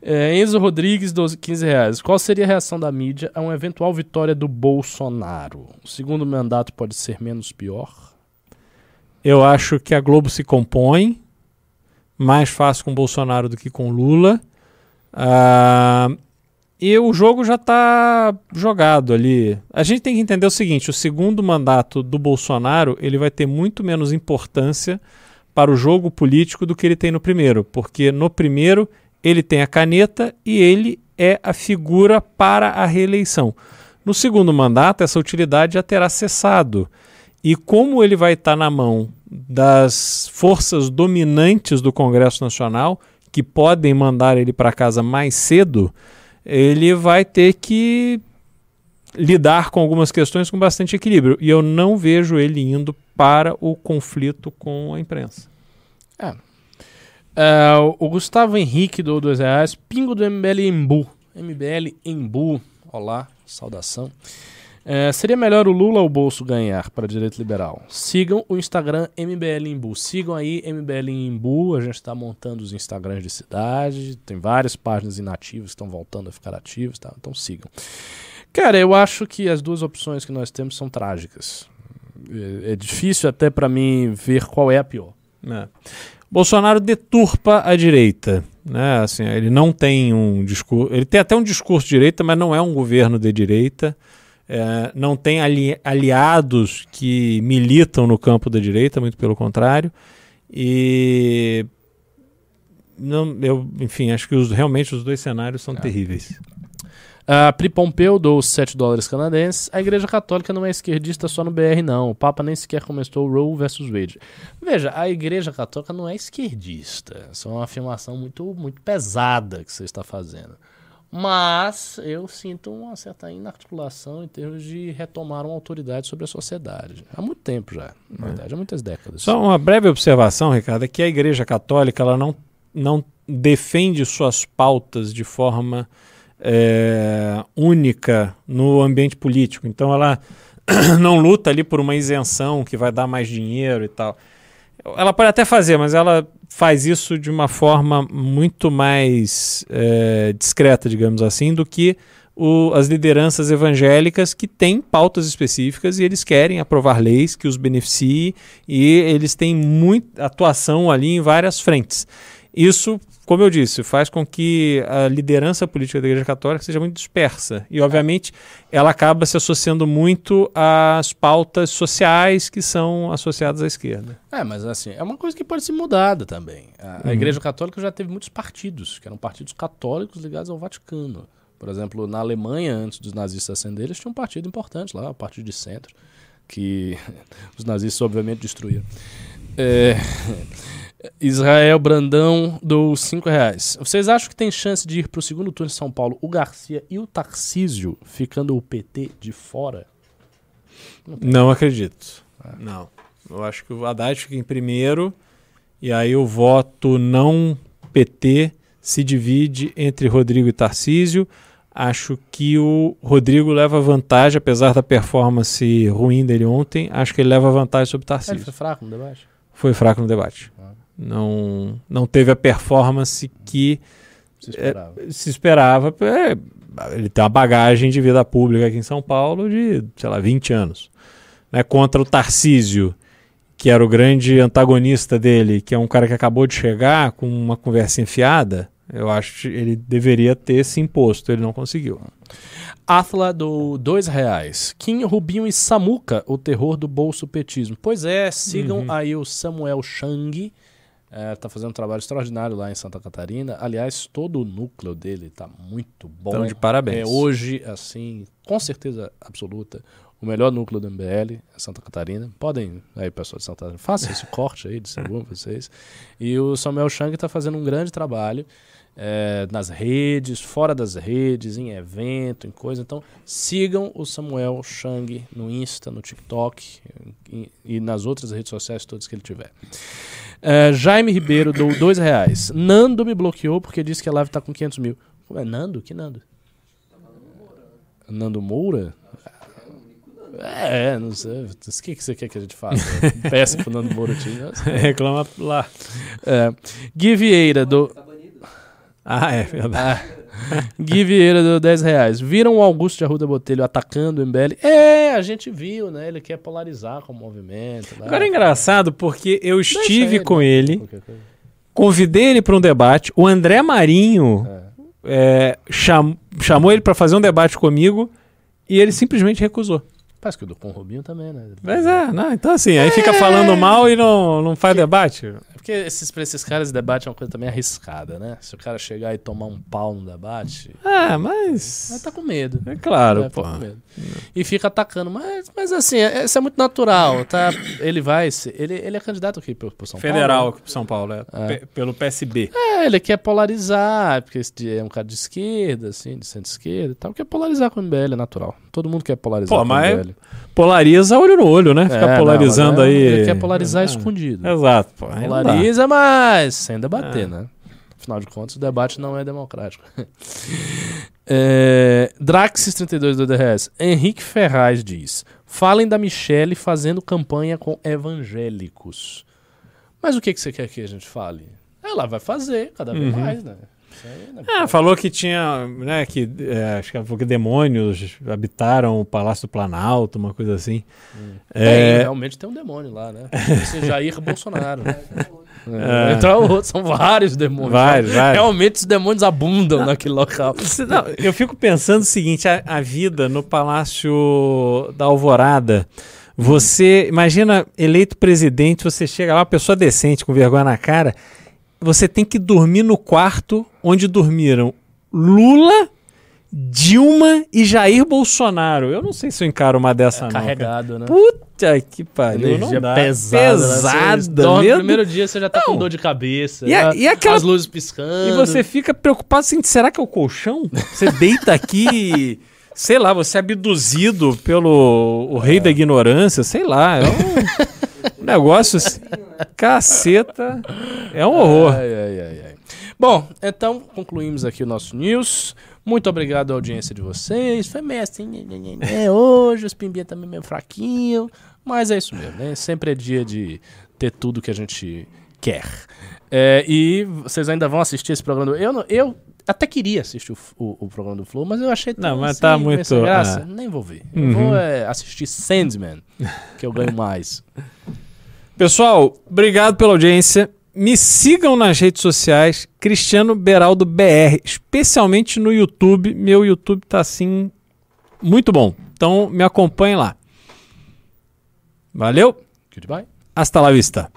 É, Enzo Rodrigues, 12, 15 reais. Qual seria a reação da mídia a uma eventual vitória do Bolsonaro? O segundo mandato pode ser menos pior? Eu acho que a Globo se compõe mais fácil com Bolsonaro do que com Lula. Ah, e o jogo já está jogado ali. A gente tem que entender o seguinte: o segundo mandato do Bolsonaro ele vai ter muito menos importância para o jogo político do que ele tem no primeiro, porque no primeiro ele tem a caneta e ele é a figura para a reeleição. No segundo mandato, essa utilidade já terá cessado. E como ele vai estar na mão das forças dominantes do Congresso Nacional, que podem mandar ele para casa mais cedo, ele vai ter que lidar com algumas questões com bastante equilíbrio. E eu não vejo ele indo para o conflito com a imprensa. É, o- o Gustavo Henrique do dois reais. Pingo do MBL Embu. MBL Embu. Olá, saudação. É, seria melhor o Lula ou o Bolso ganhar para a direita liberal? Sigam o Instagram MBL Embu. Sigam aí MBL Embu. A gente está montando os Instagrams de cidade. Tem várias páginas inativas que estão voltando a ficar ativas. Tá? Então sigam. Cara, eu acho que as duas opções que nós temos são trágicas. É, é difícil até para mim ver qual é a pior. É. Bolsonaro deturpa a direita. Né? Assim, ele não tem um discurso. Ele tem até um discurso de direita, mas não é um governo de direita. É, não tem ali- aliados que militam no campo da direita, muito pelo contrário. E. Não, eu, enfim, acho que os- realmente os dois cenários são terríveis. A Pri Pompeu dou 7 dólares canadenses. A Igreja Católica não é esquerdista só no BR, não. O Papa nem sequer comentou Roe versus Wade. Veja, a Igreja Católica não é esquerdista. Isso é uma afirmação muito, muito pesada que você está fazendo. Mas eu sinto uma certa inarticulação em termos de retomar uma autoridade sobre a sociedade. Há muito tempo já, na verdade, há muitas décadas. Só uma breve observação, Ricardo, é que a Igreja Católica ela não, não defende suas pautas de forma é, única no ambiente político. Então ela (coughs) não luta ali por uma isenção que vai dar mais dinheiro e tal. Ela pode até fazer, mas ela faz isso de uma forma muito mais é, discreta, digamos assim, do que o- as lideranças evangélicas que têm pautas específicas e eles querem aprovar leis que os beneficiem e eles têm muita atuação ali em várias frentes. Isso, como eu disse, faz com que a liderança política da Igreja Católica seja muito dispersa. E, obviamente, ela acaba se associando muito às pautas sociais que são associadas à esquerda. É, mas assim, é uma coisa que pode ser mudada também. A, a Uhum. Igreja Católica já teve muitos partidos, que eram partidos católicos ligados ao Vaticano. Por exemplo, na Alemanha, antes dos nazistas ascenderem, eles tinham um partido importante lá, o Partido de Centro. que (laughs) os nazistas obviamente destruíram. É, Israel Brandão dou 5 reais. Vocês acham que tem chance de ir para o segundo turno em São Paulo o Garcia e o Tarcísio, ficando o PT de fora? Não acredito. Não. Eu acho que o Haddad fica em primeiro e aí o voto não PT se divide entre Rodrigo e Tarcísio. Acho que o Rodrigo leva vantagem, apesar da performance ruim dele ontem. Acho que ele leva vantagem sobre o Ele Tarcísio. foi fraco no debate? Foi fraco no debate. Ah. Não, não teve a performance que Se esperava. se esperava. É, ele tem uma bagagem de vida pública aqui em São Paulo de, sei lá, 20 anos. Né, contra o Tarcísio, que era o grande antagonista dele, que é um cara que acabou de chegar com uma conversa enfiada, eu acho que ele deveria ter se imposto, ele não conseguiu. Atla do dois reais. Kim, Rubinho e Samuca, o terror do bolso petismo. Pois é, sigam Uhum. aí o Samuel Chang. É, tá fazendo um trabalho extraordinário lá em Santa Catarina. Aliás, todo o núcleo dele tá muito bom. Então, de parabéns. É hoje, assim, com certeza absoluta, o melhor núcleo do MBL é Santa Catarina. Podem, aí, pessoal de Santa Catarina, façam esse (laughs) corte aí de segundo vocês. E o Samuel Chang está fazendo um grande trabalho é, nas redes, fora das redes, em evento, em coisa. Então, sigam o Samuel Chang no Insta, no TikTok e, e nas outras redes sociais todas que ele tiver. É, Jaime Ribeiro dou dois reais. Nando me bloqueou porque disse que a live tá com 500 mil. Como é Nando? Que Nando? Nando Moura? É, não sei. O que, que você quer que a gente faça? Peça pro Nando Moura. (laughs) Reclama lá. É, Gui Vieira do. Ah, é verdade. Ah, (laughs) Gui Vieira deu 10 reais. Viram o Augusto de Arruda Botelho atacando o MBL? É, a gente viu, né? Ele quer polarizar com o movimento. né? Agora é engraçado porque eu estive ele. com ele, convidei ele para um debate. O André Marinho é, cham- chamou ele para fazer um debate comigo e ele simplesmente recusou. Parece que o do com o Rubinho também, né? Mas é, não, então assim, aí fica falando mal e não, não faz debate. É porque esses, pra esses caras, debate é uma coisa também arriscada, né? Se o cara chegar e tomar um pau no debate, Ah, vai mas. tá com medo. É claro, É, pô. tá. E fica atacando. Mas, mas assim, é- isso é muito natural, tá? Ele vai. Ele, ele é candidato aqui pro, pro São Federal Paulo. aqui pro São Paulo, é, É. Pe- pelo PSB. É, ele quer polarizar, porque é um cara de esquerda, assim, de centro-esquerda e tal. Quer polarizar com o MBL, é natural. Todo mundo quer polarizar Pô, mas o MBL. Polariza olho no olho, né? É, Fica não, polarizando é- aí. Ele quer polarizar Ah, escondido. Exato, pô. não. Polariza, mas sem debater, É. né? Afinal de contas, o debate não é democrático. (laughs) é, Draxis32 do DRS. Henrique Ferraz diz: Falem da Michelle fazendo campanha com evangélicos. Mas o que, que você quer que a gente fale? Ela vai fazer cada vez Uhum. mais, né? Né? Ah, falou que tinha, né, que é, acho que falou que demônios habitaram o Palácio do Planalto, uma coisa assim. Tem, É, realmente tem um demônio lá, né? Esse Jair Bolsonaro. né? (laughs) É. É. Outro, são vários demônios. Vários, vários. Realmente os demônios abundam naquele local. Não, eu fico pensando o seguinte: a, a vida no Palácio da Alvorada. Você imagina eleito presidente, você chega lá, uma pessoa decente, com vergonha na cara, você tem que dormir no quarto onde dormiram Lula, Dilma e Jair Bolsonaro. Eu não sei se eu encaro uma dessa não. cara. Carregado, né? Puta que pariu, Energia não dá. pesada. né? Pesada. meu no primeiro dia você já tá Não. com dor de cabeça. E a- já e aquela- As luzes piscando. E você fica preocupado assim, será que é o colchão? Você deita aqui, (laughs) sei lá, você é abduzido pelo o rei da ignorância, sei lá, é um (laughs) negócio assim, caceta, é um horror. Ai, ai, ai, ai. Bom, então concluímos aqui o nosso news. Muito obrigado à audiência de vocês. Foi meio assim, né, hoje os pimbinha também meio fraquinho, mas é isso mesmo, né? Sempre é dia de ter tudo que a gente quer. É, e vocês ainda vão assistir esse programa do... Eu, não- eu até queria assistir o, o- o programa do Flow, mas eu achei tão Não, mas assim, tá muito- sem graça. ah. Nem vou ver. Eu Uhum. vou é, assistir Sandman, que eu ganho mais. (laughs) Pessoal, obrigado pela audiência. Me sigam nas redes sociais, Cristiano Beraldo BR, especialmente no YouTube. Meu YouTube tá assim muito bom. Então me acompanhe lá. Valeu, Goodbye. hasta la vista.